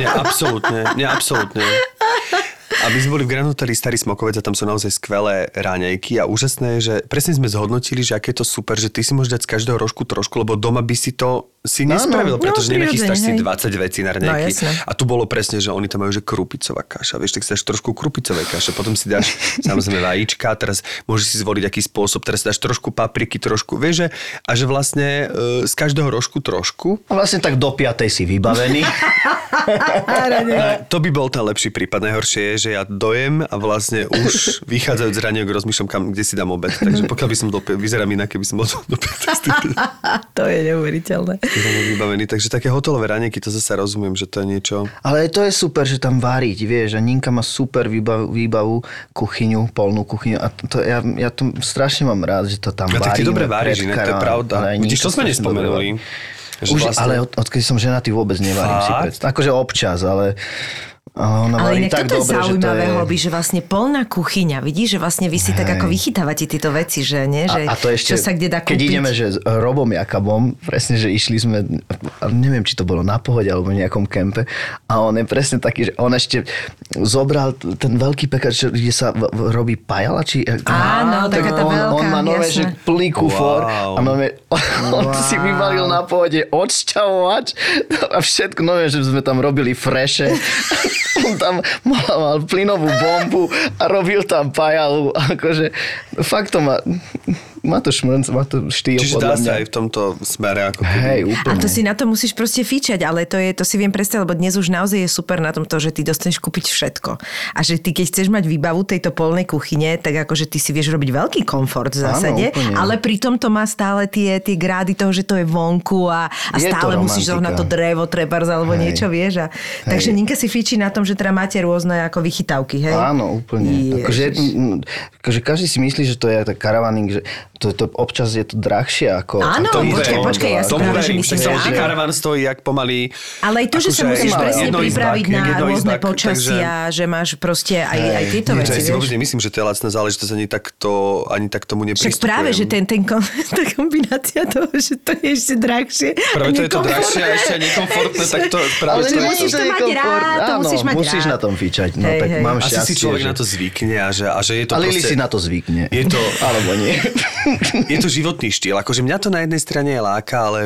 B: Nie, absolútne, nie, absolútne. A my sme boli v Grand Hoteli Starý Smokovec a tam sú naozaj skvelé ráňajky a úžasné je, že presne sme zhodnotili, že aké je to super, že ty si môžeš dať z každého rožku trošku, lebo doma by si to si
D: No,
B: nespravil,
D: no.
B: pretože
C: No,
B: nenachystáš si
C: prirodzene,
B: 20 vecí na
C: No,
B: raňajky.
C: jasné.
B: a tu bolo presne, že oni tam majú, že krupicová kaša, vieš, tak si dáš trošku krupicovej kaše, potom si dáš samozrejme vajíčka, teraz môžeš si zvoliť aký spôsob, teraz si dáš trošku papriky, trošku, vieš, že, a že vlastne e, z každého rožku trošku.
D: A vlastne tak do piatej si vybavený.
B: A to by bol ten lepší prípad. Najhoršie je, že ja dojem a vlastne už vychádzajúc z raniek rozmýšľam, kam, kde si dám obed. Takže pokiaľ by som do, vyzerám inak, keby som bol do 15.
C: to je neuveriteľné.
B: vybavený. Takže také hotelové ranieky, to zase rozumiem, že to je niečo...
D: Ale to je super, že tam varíť, vieš. A Ninka má super výbavu, výbavu kuchyňu, polnú kuchyňu. A to, ja, ja to strašne mám rád, že to tam
B: A tak ty
D: varíme
B: dobre varíš, inak to je pravda. Vidíš, to sme nespomenuli. Že
D: Už,
B: vlastne-
D: ale od, odkedy som ženatý vôbec nevarím si
B: Fakt?
D: predstav. Akože občas, ale... ale Ona
C: Ale inak
D: tak
C: toto je
D: dobre,
C: zaujímavé
D: že to je...
C: hobby, že vlastne polná kuchyňa, vidíš, že vlastne vy si tak
D: Hej.
C: ako vychytávate tieto veci, že nie? Že,
D: a, a to ešte,
C: čo sa kde dá
D: keď
C: kúpiť.
D: ideme, že s Robom Jakabom, presne, že išli sme, neviem, či to bolo na pohode alebo v nejakom kempe, a on je presne taký, že on ešte zobral ten veľký pekač, kde sa v, v, robí pajala, či...
C: Áno,
D: tak
C: taká tá
D: on,
C: veľká,
D: on má nové, že
C: jasné.
D: plný kufor
B: Wow.
D: a nové, on si vybalil na pohode odšťavovač a všetko, nové, že sme tam robili freše. on tam mal, mal plynovú bombu a robil tam pajalu. Akože, fakt to má, má to šmrnc, má to štýl
B: Čiže dá sa aj v tomto smere ako.
D: Hej,
C: A
D: úplne.
C: to si na to musíš proste fičať, ale to, je, to si viem predstaviť, lebo dnes už naozaj je super na tom to, že ty dostaneš kúpiť všetko. A že ty keď chceš mať výbavu tejto polnej kuchyne, tak akože ty si vieš robiť veľký komfort v
D: Áno,
C: zásade,
D: úplne.
C: ale pritom to má stále tie, tie grády toho, že to je vonku a, a
D: Je
C: stále musíš zohnať to drevo, trebárs alebo
D: Hej.
C: niečo, vieš. A, takže Ninka si fičí na tom, že teda máte rôzne ako vychytávky, hej?
D: Áno, úplne. Akože,
C: Ježiš.
D: akože každý si myslí, že to je tak karavaning, že to, to občas je to drahšie ako...
C: Áno,
D: ako
B: Tomu
C: počkaj,
B: verím.
C: počkaj, ja si
B: Tomu
C: práve, že
B: verím,
C: myslím,
B: však
C: že
B: karavan stojí jak pomaly...
C: Ale aj to, že sa
B: akože
C: musíš presne pripraviť na rôzne počasia, že máš proste aj, aj tieto
B: Nie,
C: veci,
B: že ja si vôbec nemyslím, že to je lacná záležitosť, ani tak, to, ani tak tomu
C: Však
B: nepristupujem.
C: práve, že ten, ten, kom- tá kombinácia toho, že to je ešte drahšie.
B: Práve to je to drahšie a ešte nekomfortné, tak to práve
D: Ale
B: to
C: musíš
B: to.
C: to mať rád, to musíš mať
D: musíš na tom fičať. No, tak mám
B: Asi
D: šťastie,
B: si človek na to zvykne a že, a že je to
D: A Lili
B: proste...
D: si na to zvykne.
B: Je to,
D: Alebo nie.
B: je to životný štýl. Akože mňa to na jednej strane je láka, ale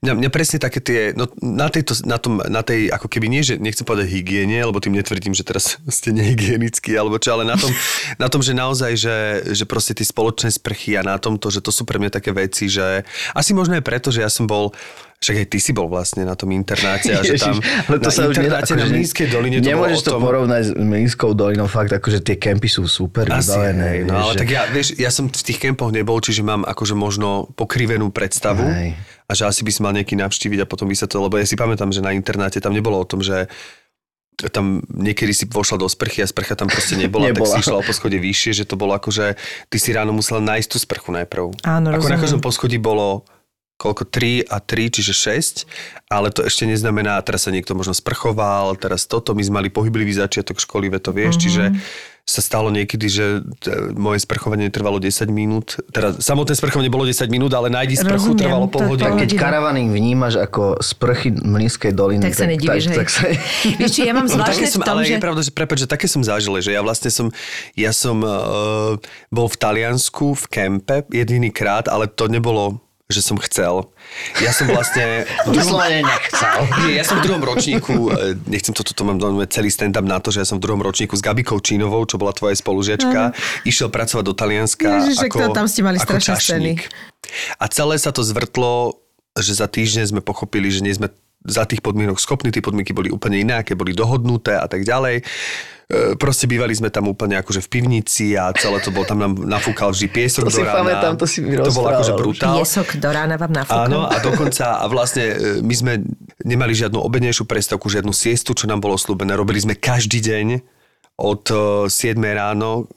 B: mňa, mňa presne také tie, no na, tejto, na, tom, na tej, ako keby nie, že nechcem povedať hygiene, lebo tým netvrdím, že teraz ste nehygienickí, alebo čo, ale na tom, na tom že naozaj, že, že proste tie spoločné sprchy a na tomto, že to sú pre mňa také veci, že asi možno aj preto, že ja som bol však aj ty si bol vlastne na tom internáte a že tam
D: ale to
B: na
D: sa už
B: internáte na
D: akože
B: Mlínskej doline to
D: Nemôžeš to
B: tom,
D: porovnať s Mlínskou dolinou, fakt akože tie kempy sú super
B: asi,
D: vybavené.
B: hej, no ale
D: že-
B: tak ja, vieš, ja som v tých kempoch nebol, čiže mám akože možno pokrivenú predstavu
D: Hej.
B: a že asi by si mal nejaký navštíviť a potom by sa to, lebo ja si pamätám, že na internáte tam nebolo o tom, že tam niekedy si vošla do sprchy a sprcha tam proste nebola, tak
D: Nebola.
B: si išla o poschodie vyššie, že to bolo ako, že ty si ráno musela nájsť tú sprchu najprv.
C: Áno,
B: Ako na
C: rozumiem.
B: každom poschodí bolo koľko 3 a 3, čiže 6, ale to ešte neznamená, teraz sa niekto možno sprchoval, teraz toto, my sme mali pohyblivý začiatok školy, ve to vieš, mm-hmm. čiže sa stalo niekedy, že t- moje sprchovanie trvalo 10 minút, teda samotné sprchovanie bolo 10 minút, ale nájdi sprchu
C: Rozumiem,
B: trvalo pol hodiny.
D: Keď karavaning vnímaš ako sprchy Mlínskej doliny,
C: Tak sa nedíviš, hej.
D: tak, tak sa...
C: Vieš, či ja mám
B: No,
C: zvláštne
B: som,
C: v tom,
B: ale
C: že...
B: je pravda, že prepáč, že také som zažil, že ja vlastne som, ja som uh, bol v Taliansku v kempe jediný krát, ale to nebolo že som chcel. Ja som vlastne...
D: Vyslovene nechcel.
B: Nie, ja som v druhom ročníku, e, nechcem to, toto mám celý stand-up na to, že ja som v druhom ročníku s Gabikou Čínovou, čo bola tvoja spolužiačka, išiel pracovať do Talianska
C: Ježiš,
B: ako,
C: to tam ste mali
B: ako čašník. A celé sa to zvrtlo, že za týždeň sme pochopili, že nie sme za tých podmienok schopní, tie podmienky boli úplne iné, aké boli dohodnuté a tak ďalej. E, Proste bývali sme tam úplne akože v pivnici a celé to bol, tam nám nafúkal vždy piesok
D: To
B: do
D: si
B: rána.
D: pamätám, to si mi
B: To bolo
D: rozprával
B: akože brutál.
C: Piesok do rána vám nafúkal.
B: Áno, a dokonca, a vlastne e, my sme nemali žiadnu obednejšiu prestávku, žiadnu siestu, čo nám bolo slúbené. Robili sme každý deň od e, 7 ráno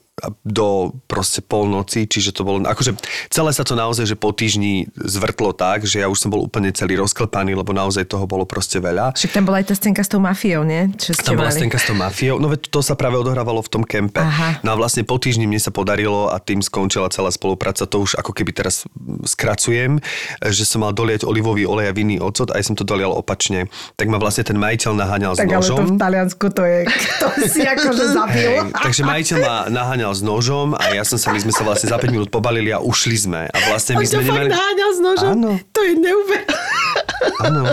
B: do proste polnoci, čiže to bolo, akože celé sa to naozaj, že po týždni zvrtlo tak, že ja už som bol úplne celý rozklpaný, lebo naozaj toho bolo proste veľa.
C: Však tam bola aj tá scénka s tou mafiou, nie? Čo ste
B: Tam bola
C: mali?
B: scénka s tou mafiou, no veď to sa práve odohrávalo v tom kempe.
C: Aha.
B: No a vlastne po týždni mne sa podarilo a tým skončila celá spolupráca, to už ako keby teraz skracujem, že som mal doliať olivový olej a vinný ocot a ja som to dolial opačne. Tak ma vlastne ten majiteľ naháňal s nožom.
C: Taliansku to je, kto si akože zabil.
B: Hej, takže majiteľ ma naháňal s nožom a ja som sa, my sme sa vlastne za 5 minút pobalili a ušli sme. A vlastne my sme nemali...
C: naháňal s nožom?
B: Áno.
C: To je neuveriteľné.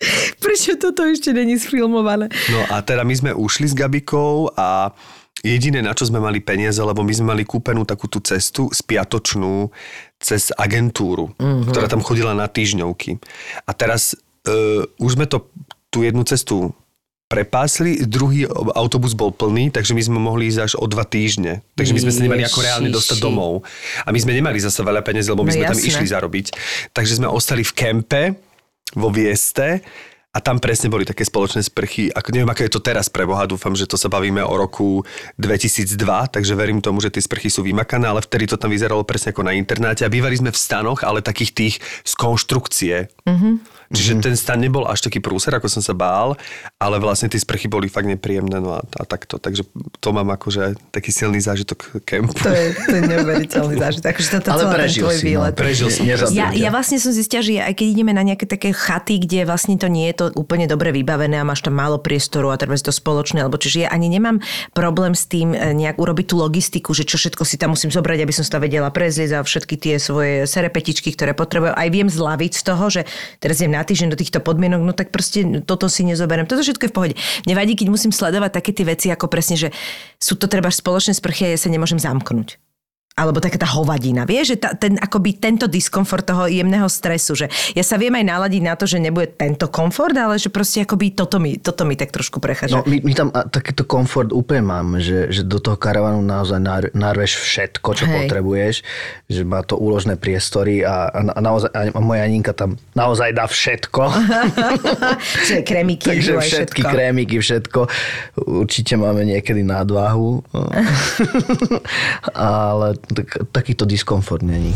C: Prečo toto ešte není sfilmované?
B: No a teda my sme ušli s Gabikou a jediné, na čo sme mali peniaze, lebo my sme mali kúpenú takú tú cestu spiatočnú cez agentúru, mm-hmm. ktorá tam chodila na týždňovky. A teraz uh, už sme to tú jednu cestu prepásli, druhý autobus bol plný, takže my sme mohli ísť až o dva týždne. Takže my sme sa nemali ako reálne dostať domov. A my sme nemali zase veľa peniazí, lebo my
C: No
B: sme tam
C: jasné.
B: išli zarobiť. Takže sme ostali v kempe vo Vieste a tam presne boli také spoločné sprchy. Ako, neviem, aké je to teraz pre Boha, dúfam, že to sa bavíme o roku 2002, takže verím tomu, že tie sprchy sú vymakané, ale vtedy to tam vyzeralo presne ako na internáte a bývali sme v stanoch, ale takých tých z konštrukcie. Mm-hmm. Čiže ten stan nebol až taký prúser, ako som sa bál, ale vlastne tie sprchy boli fakt nepríjemné, no a, a takto. Takže to mám akože taký silný zážitok kempu.
C: To je, to je neuveriteľný zážitok. Akože toto
D: Ale prežil
C: tvoj
D: si, no.
C: výlet.
B: Prežil
D: Nezabil
C: Ja, ja vlastne som zistila, že aj keď ideme na nejaké také chaty, kde vlastne to nie je to úplne dobre vybavené a máš tam málo priestoru a treba si to spoločné, alebo čiže ja ani nemám problém s tým e, nejak urobiť tú logistiku, že čo všetko si tam musím zobrať, aby som si to vedela prezliecť a všetky tie svoje serepetičky, ktoré potrebujem. Aj viem zlaviť z toho, že teraz idem na týždeň do týchto podmienok, no tak proste toto si nezoberiem. Toto všetko je v pohode. Nevadí, keď musím sledovať také tie veci, ako presne, že sú to treba spoločné sprchy a ja sa nemôžem zamknúť alebo taká tá hovadina. Vieš, že ta, ten, akoby tento diskomfort toho jemného stresu, že ja sa viem aj naladiť na to, že nebude tento komfort, ale že proste akoby toto mi, toto mi tak trošku prechádza.
D: No, my, my tam takýto komfort úplne máme, že, že do toho karavanu naozaj nar, narveš všetko, čo
C: Hej.
D: potrebuješ, že má to úložné priestory a, a, a naozaj a moja Aninka tam naozaj dá všetko.
C: Čiže kremiky,
D: Takže všetky
C: všetko.
D: krémiky, všetko. Určite máme niekedy nadváhu. Ale tak, takýto diskomfort není.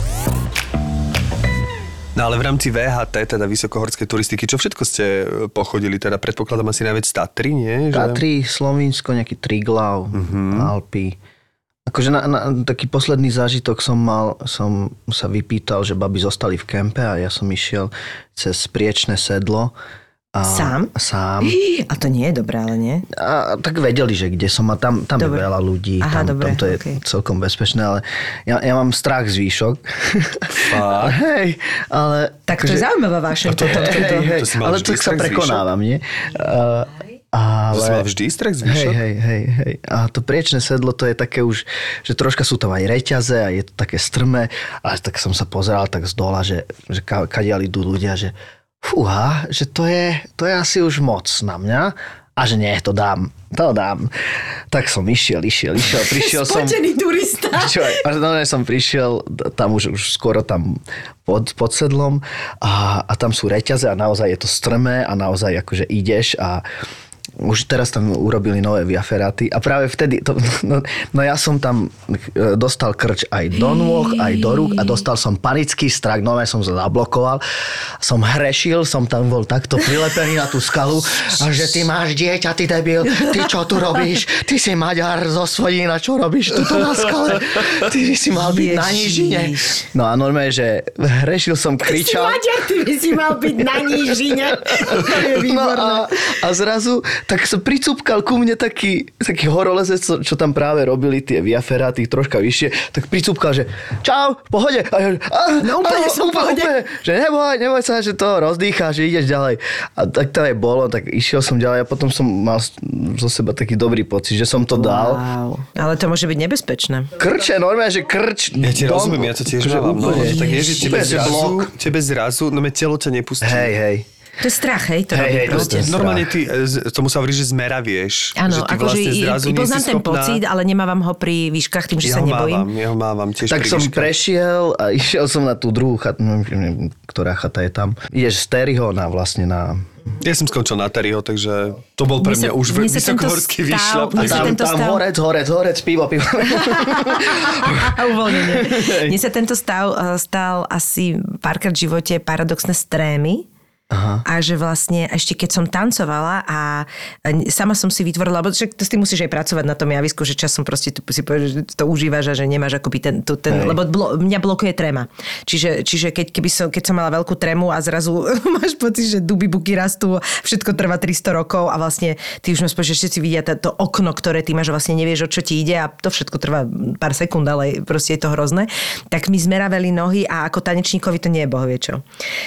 B: No ale v rámci VHT, teda vysokohorskej turistiky, čo všetko ste e, pochodili? Teda predpokladám asi najviac Tatry, nie? Že...
D: Tatry, Slovinsko, nejaký Triglav, uh-huh. Alpy. Akože na, na, taký posledný zážitok som mal, som sa vypýtal, že baby zostali v kempe a ja som išiel cez priečné sedlo. A,
C: Sám?
D: Sám.
C: A to nie je dobré, ale nie?
D: A tak vedeli, že kde som a tam, tam je
C: Dobre.
D: veľa ľudí,
C: Aha,
D: tam,
C: dobre,
D: tam to je
C: okej.
D: celkom bezpečné, ale ja, ja mám strach z výšok. Hej, ale...
C: Tak to je zaujímavá. Toto,
D: Hej,
C: toto.
D: hej,
B: To si mal
D: ale tak sa prekonávam, nie? Uh,
B: To si
D: ale...
B: mal vždy strach z
D: Hej,
B: výšok?
D: hej, hej, hej. A to priečné sedlo, to je také už, že troška sú tam aj reťaze a je to také strmé. Ale tak som sa pozeral tak z dola, že, že ka- kadiaľ idú ľudia, že fúha, že to je, to je asi už moc na mňa. A že nie, to dám, to dám. Tak som išiel, išiel, išiel, prišiel som...
C: Spotený turista.
D: Čo, no, som prišiel, tam už, už skoro tam pod, pod sedlom a, a tam sú reťaze a naozaj je to strmé a naozaj akože ideš a už teraz tam urobili nové viaferáty a práve vtedy, to, no, no ja som tam e, dostal krč aj do nôh, aj do rúk a dostal som panický strach, nové som sa zablokoval, som hrešil, som tam bol takto prilepený na tú skalu a že ty máš dieťa, ty debil, ty čo tu robíš, ty si Maďar zo Svojína, čo robíš tu na skale, ty by si mal byť na
C: Ježiš.
D: nížine. No a normálne, že hrešil som,
C: Si
D: kričal.
C: Maďar, ty by si mal byť na nížine. To je
D: No a, a zrazu tak sa pricúpkal ku mne taký, taký horolezec, čo, čo tam práve robili tie viaferáty troška vyššie, tak pricúpkal, že čau, v pohode. A ja, a,
C: No úplne som v pohode.
D: že neboj, neboj sa, že to rozdýcháš, že ideš ďalej. A tak to aj bolo, tak išiel som ďalej a potom som mal zo seba taký dobrý pocit, že som to dal.
C: Wow. Ale to môže byť nebezpečné.
D: Krče, normálne, že krč.
B: Ja ti rozumiem, ja to tiež mávam. No,
D: úplne.
B: tak je, že tebe
D: Úplne, že
B: zrazu, tebe zrazu, no telo ťa nepustí.
D: Hej, hej.
C: To je strach, hej? To
D: Hej, hej, to je strach.
B: Normálne ty, e, z- tomu sa hovorí, že zmeravieš.
C: Áno,
B: že ty
C: akože
B: vlastne zrazu
C: i poznám ten
B: schopná...
C: pocit, ale nemávam ho pri výškach tým, že
B: ja
C: sa nebojím.
B: mávam, ja ho mávam tiež
D: Tak
B: pri
D: som
B: výškach.
D: prešiel a išiel som na tú druhú chatu, neviem, ktorá chata je tam. Ideš z Terryho na vlastne na...
B: Ja som skončil na Terryho, takže to bol pre mňa
C: sa-
B: už
C: mne
B: vysokohorský výšľap.
D: A tam, tam
C: stav-
D: horec, horec, horec, pivo, pivo.
C: Uvoľnenie. Mne sa tento stav eh, stal asi párkrát v živote paradoxné strémy. Aha. A že vlastne ešte keď som tancovala a sama som si vytvorila, lebo však to s tým musíš aj pracovať na tom javisku, že časom proste tu si povieš, že to užívaš a že nemáš akoby ten, tu, ten
D: Hej.
C: lebo blo, mňa blokuje tréma. Čiže, čiže keď, keby som, keď som mala veľkú trému a zrazu máš pocit, že duby buky rastú, všetko trvá 300 rokov a vlastne ty už pocit, že všetci vidia to, to okno, ktoré ty máš a vlastne nevieš, o čo ti ide a to všetko trvá pár sekúnd, ale proste je to hrozné. Tak mi zmeraveli nohy a ako tanečníkovi to nie je bohovie čo.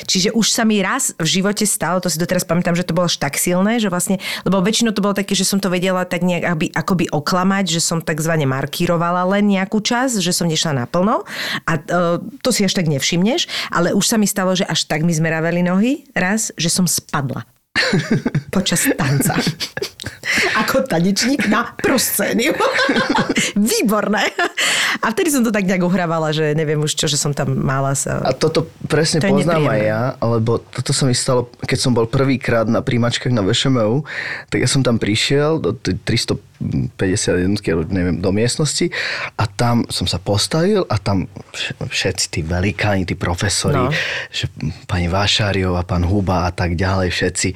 C: Čiže už sa mi raz v živote stalo, to si doteraz pamätám, že to bolo až tak silné, že vlastne, lebo väčšinou to bolo také, že som to vedela tak nejak aby, akoby oklamať, že som takzvané markírovala len nejakú čas, že som nešla naplno. A uh, to si až tak nevšimneš, ale už sa mi stalo, že až tak mi zmeraveli nohy raz, že som spadla Počas tanca. Ako tanečník na proscéniu. Výborné. A vtedy som to tak nejak uhrávala, že neviem už čo, že som tam mala sa...
D: A toto presne
C: to
D: poznám aj ja, lebo toto sa mi stalo, keď som bol prvýkrát na príjmačkách na VŠMU, tak ja som tam prišiel do 300 51 neviem, do miestnosti a tam som sa postavil a tam všetci tí velikáni, tí profesori,
C: no.
D: že pani Vášáriová, pán Huba a tak ďalej, všetci.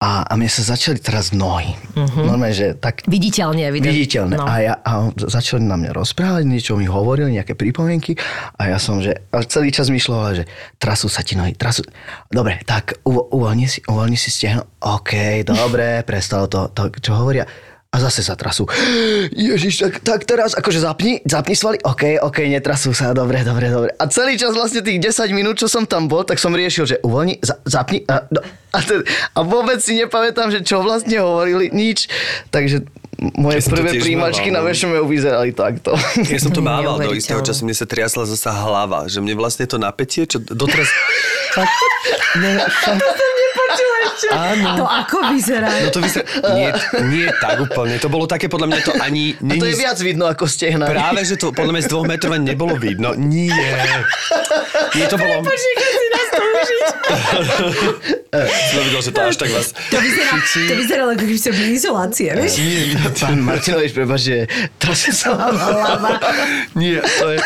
D: A, a mne sa začali teraz nohy. Uh-huh. Normálne, že tak...
C: Viditeľne. Videl...
D: Viditeľne.
C: No.
D: A, ja, a začali na mňa rozprávať, niečo mi hovorili, nejaké pripomienky. A ja som, že a celý čas mi že trasú sa ti nohy, trasú... Dobre, tak uvo, uvoľni si, uvoľni si stehno. OK, dobre, prestalo to, to, čo hovoria a zase sa trasú. Ježiš, tak, tak teraz, akože zapni, zapni svaly. OK, OK, netrasú sa, dobre, dobre, dobre. A celý čas vlastne tých 10 minút, čo som tam bol, tak som riešil, že uvoľni, za, zapni. A, do, a, ten, a vôbec si nepamätám, že čo vlastne hovorili, nič. Takže moje
B: Ja som to
D: prvé
B: mával,
D: na
B: no.
D: VŠMU vyzerali takto.
B: Ja som to mával do istého času, mne sa triasla zasa hlava, že mne vlastne to napätie, čo doteraz... Áno.
C: To ako vyzerá?
B: No to vyzerá... Nie, nie tak úplne. To bolo také, podľa mňa to ani...
D: A to je viac vidno ako stehna.
B: Práve, že to podľa mňa z dvoch metrov nebolo vidno. Nie. Nie, to bolo...
C: si nás to užiť.
B: Som videl, že to až tak vás...
C: To vyzerá, to vyzerá ako keby ste boli izolácie, vieš?
B: Nie, nie,
D: Pán Martinovič, prepáč, že trasie sa vám hlava.
B: Nie, to, je,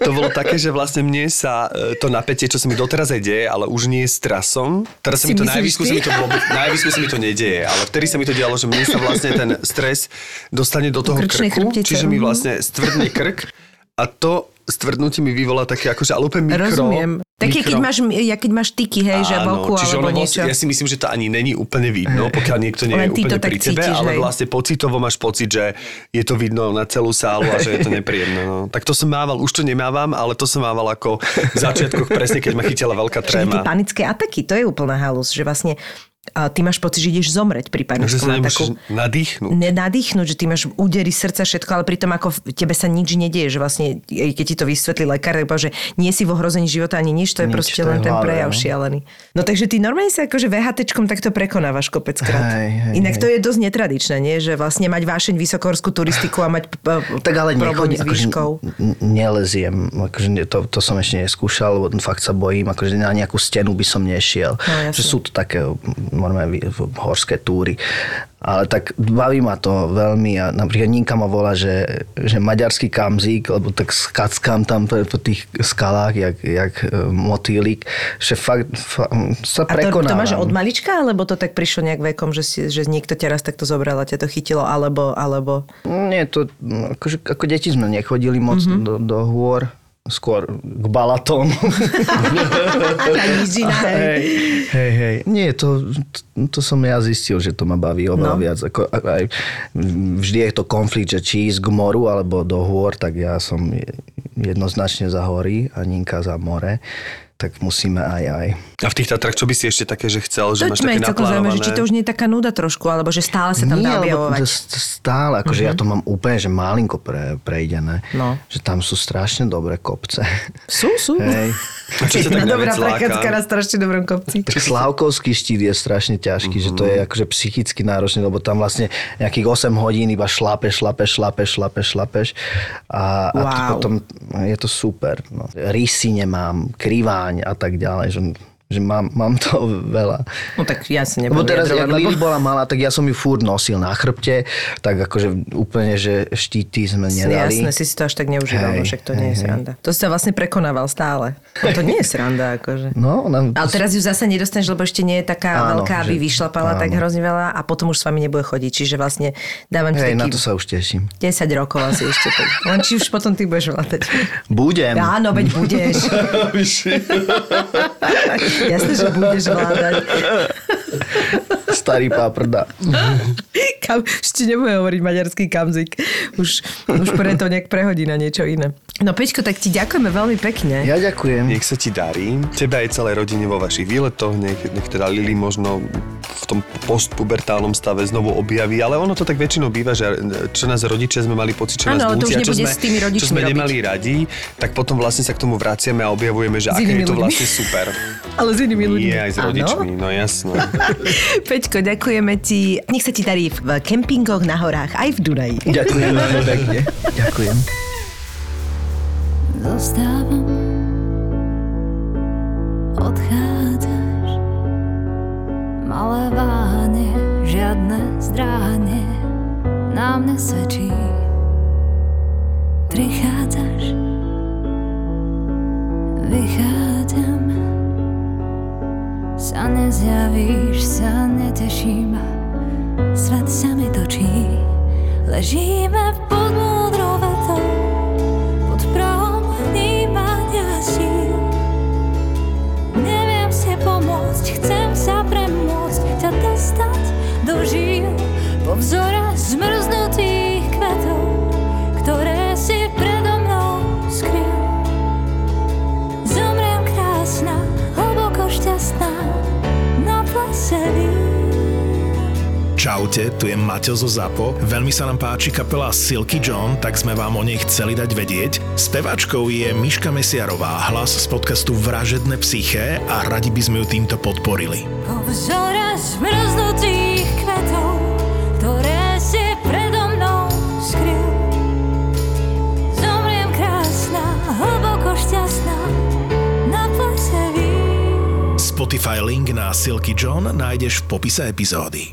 B: to bolo také, že vlastne mne sa e, to napätie, čo sa mi doteraz aj deje, ale už nie s trasom. Teraz sa mi to
C: ty?
B: sa mi to vôbec, najvýsku sa mi to nedieje, ale vtedy sa mi to dialo, že mne sa vlastne ten stres dostane do toho
C: krčnej
B: krku,
C: chrbtice,
B: čiže mi vlastne stvrdne krk. A to stvrdnutie mi vyvolá také akože, ale úplne mikro.
C: Rozumiem. Také, keď máš, ja keď máš tyky, hej, že boku
B: čiže
C: alebo
B: ono
C: niečo.
B: vlastne, ja si myslím, že to ani není úplne vidno, pokiaľ niekto nie je
C: Len
B: úplne pri tebe,
C: cítiš,
B: ale
C: hej.
B: vlastne pocitovo máš pocit, že je to vidno na celú sálu a že je to nepríjemné. No. Tak to som mával, už to nemávam, ale to som mával ako v začiatkoch presne, keď ma chytila veľká
C: Čiže tie
B: tréma.
C: panické ataky, to je úplná halus, že vlastne a ty máš pocit, že ideš zomreť pri
B: Že
C: panickom
B: sa
C: ataku.
B: nemôžeš nadýchnuť.
C: nenadýchnuť, že ty máš údery srdca, všetko, ale pritom ako v tebe sa nič nedieje, že vlastne, keď ti to vysvetlí lekár, tak že nie si v ohrození života ani nič, to je
D: Nič,
C: proste
D: to je
C: len
D: v
C: ten prejav
D: no.
C: šialený. No takže ty normálne sa akože VHTčkom takto prekonávaš kopeckrát.
D: Hej, hej,
C: Inak
D: hej.
C: to je dosť netradičné, nie? že vlastne mať vášeň vysokohorskú turistiku a mať p- p-
D: Tak ale nechodím,
C: s
D: akože
C: výškou.
D: n- neleziem, akože to, to som ešte neskúšal, lebo fakt sa bojím, akože na nejakú stenu by som nešiel.
C: No,
D: že sú to také normálne horské túry. Ale tak baví ma to veľmi a napríklad Ninka ma volá, že, že maďarský kamzík, lebo tak skackám tam po, tých skalách, jak, jak e, motýlik, že fakt, fakt sa
C: A to, to
D: prekonávam.
C: máš od malička, alebo to tak prišlo nejak vekom, že, si, že niekto ťa raz takto zobral a ťa to chytilo, alebo, alebo...
D: Nie, to, no, akože, ako deti sme nechodili moc
C: Mhm.
D: mm-hmm. do, do hôr, skôr k balatónu.
C: Na nížina, hej.
D: hej, hej. Nie, to, to som ja zistil, že to ma baví oveľa
C: no.
D: viac. Ako, aj, vždy je to konflikt, že či ísť k moru alebo do hôr, tak ja som jednoznačne za hory a Ninka za more. Tak musíme aj aj.
B: A v tých Tatrach, čo by si ešte také, že chcel, že
C: To
B: máš také
C: zaujímavé, že či to už nie je taká nuda trošku, alebo že stále sa tam dá
D: Nie, lebo
C: objavovať.
D: stále, akože uh-huh. ja to mám úplne, že malinko pre, prejdené.
C: No.
D: Že tam sú strašne dobré kopce.
C: Sú, sú.
D: Hej.
B: A čo tak
C: Dobrá prechádzka na strašne dobrom kopci.
D: Tak Slávkovský štít je strašne ťažký, mm-hmm. že to je akože psychicky náročné, lebo tam vlastne nejakých 8 hodín iba šlapeš, šlapeš, šlapeš, šlapeš, šlapeš a, a to
C: Wow.
D: potom je to super. No. Rysy nemám, kriváň a tak ďalej, že, že mám, mám to veľa.
C: No tak ja si
D: Lebo teraz, jak Lili bola malá, tak ja som ju furt nosil na chrbte, tak akože úplne, že štíty sme nedali.
C: Jasné, si si to až tak neužíval,
D: Hej,
C: však to nie je
D: hej, hej.
C: sranda. To si sa vlastne prekonával stále. No to nie je sranda, akože.
D: No, ona...
C: Ale teraz ju zase nedostaneš, lebo ešte nie je taká
D: Áno,
C: veľká, aby
D: že-
C: vyšlapala tak hrozne veľa a potom už s vami nebude chodiť. Čiže vlastne dávam
D: Hej, na
C: taký
D: to sa už teším.
C: 10 rokov asi ešte. Tak. Len či už potom ty budeš vládať.
D: Budem.
C: Áno, veď budeš. Jasné, že budeš vládať.
D: Starý páprda.
C: Kam, ešte nebude hovoriť maďarský kamzik. Už, už preto nejak prehodí na niečo iné. No Peťko, tak ti ďakujeme veľmi pekne.
D: Ja ďakujem.
B: Nech sa ti darí. Teba aj celej rodine vo vašich výletoch. Nech, nech teda Lili možno v tom postpubertálnom stave znovu objaví. Ale ono to tak väčšinou býva, že čo nás rodičia sme mali pocit, čo nás
C: Áno, to už
B: nútia, čo sme,
C: s tými rodičmi
B: čo sme
C: robiť.
B: nemali radi, tak potom vlastne sa k tomu vraciame a objavujeme, že aké je to
C: ľuďmi.
B: vlastne super.
C: Ale s inými ľuďmi.
B: Nie aj s rodičmi, no jasno.
C: Peťko, ďakujeme ti. Nech sa ti darí v kempingoch na horách, aj v Dunaji.
D: Ďakujem veľmi pekne. Ďakujem.
E: Zostávam, odchádzaš, malé váhanie, žiadne zdráhanie na mne svedčí. Prichádzaš, vychádzam, sa nezjavíš, sa neteším, svet sa mi točí, ležíme pod múdrou vetou, ťa dostať do žíl. Po vzore zmrznutých
A: Čaute, tu je Maťo zo ZAPO. Veľmi sa nám páči kapela Silky John, tak sme vám o nej chceli dať vedieť. Speváčkou je Miška Mesiarová, hlas z podcastu Vražedné psyché a radi by sme ju týmto podporili.
E: Po vzore zmrznutých kvetov, ktoré si predo mnou skryl. Zomriem krásna, hlboko šťastná, na plese vín.
A: Spotify link na Silky John nájdeš v popise epizódy.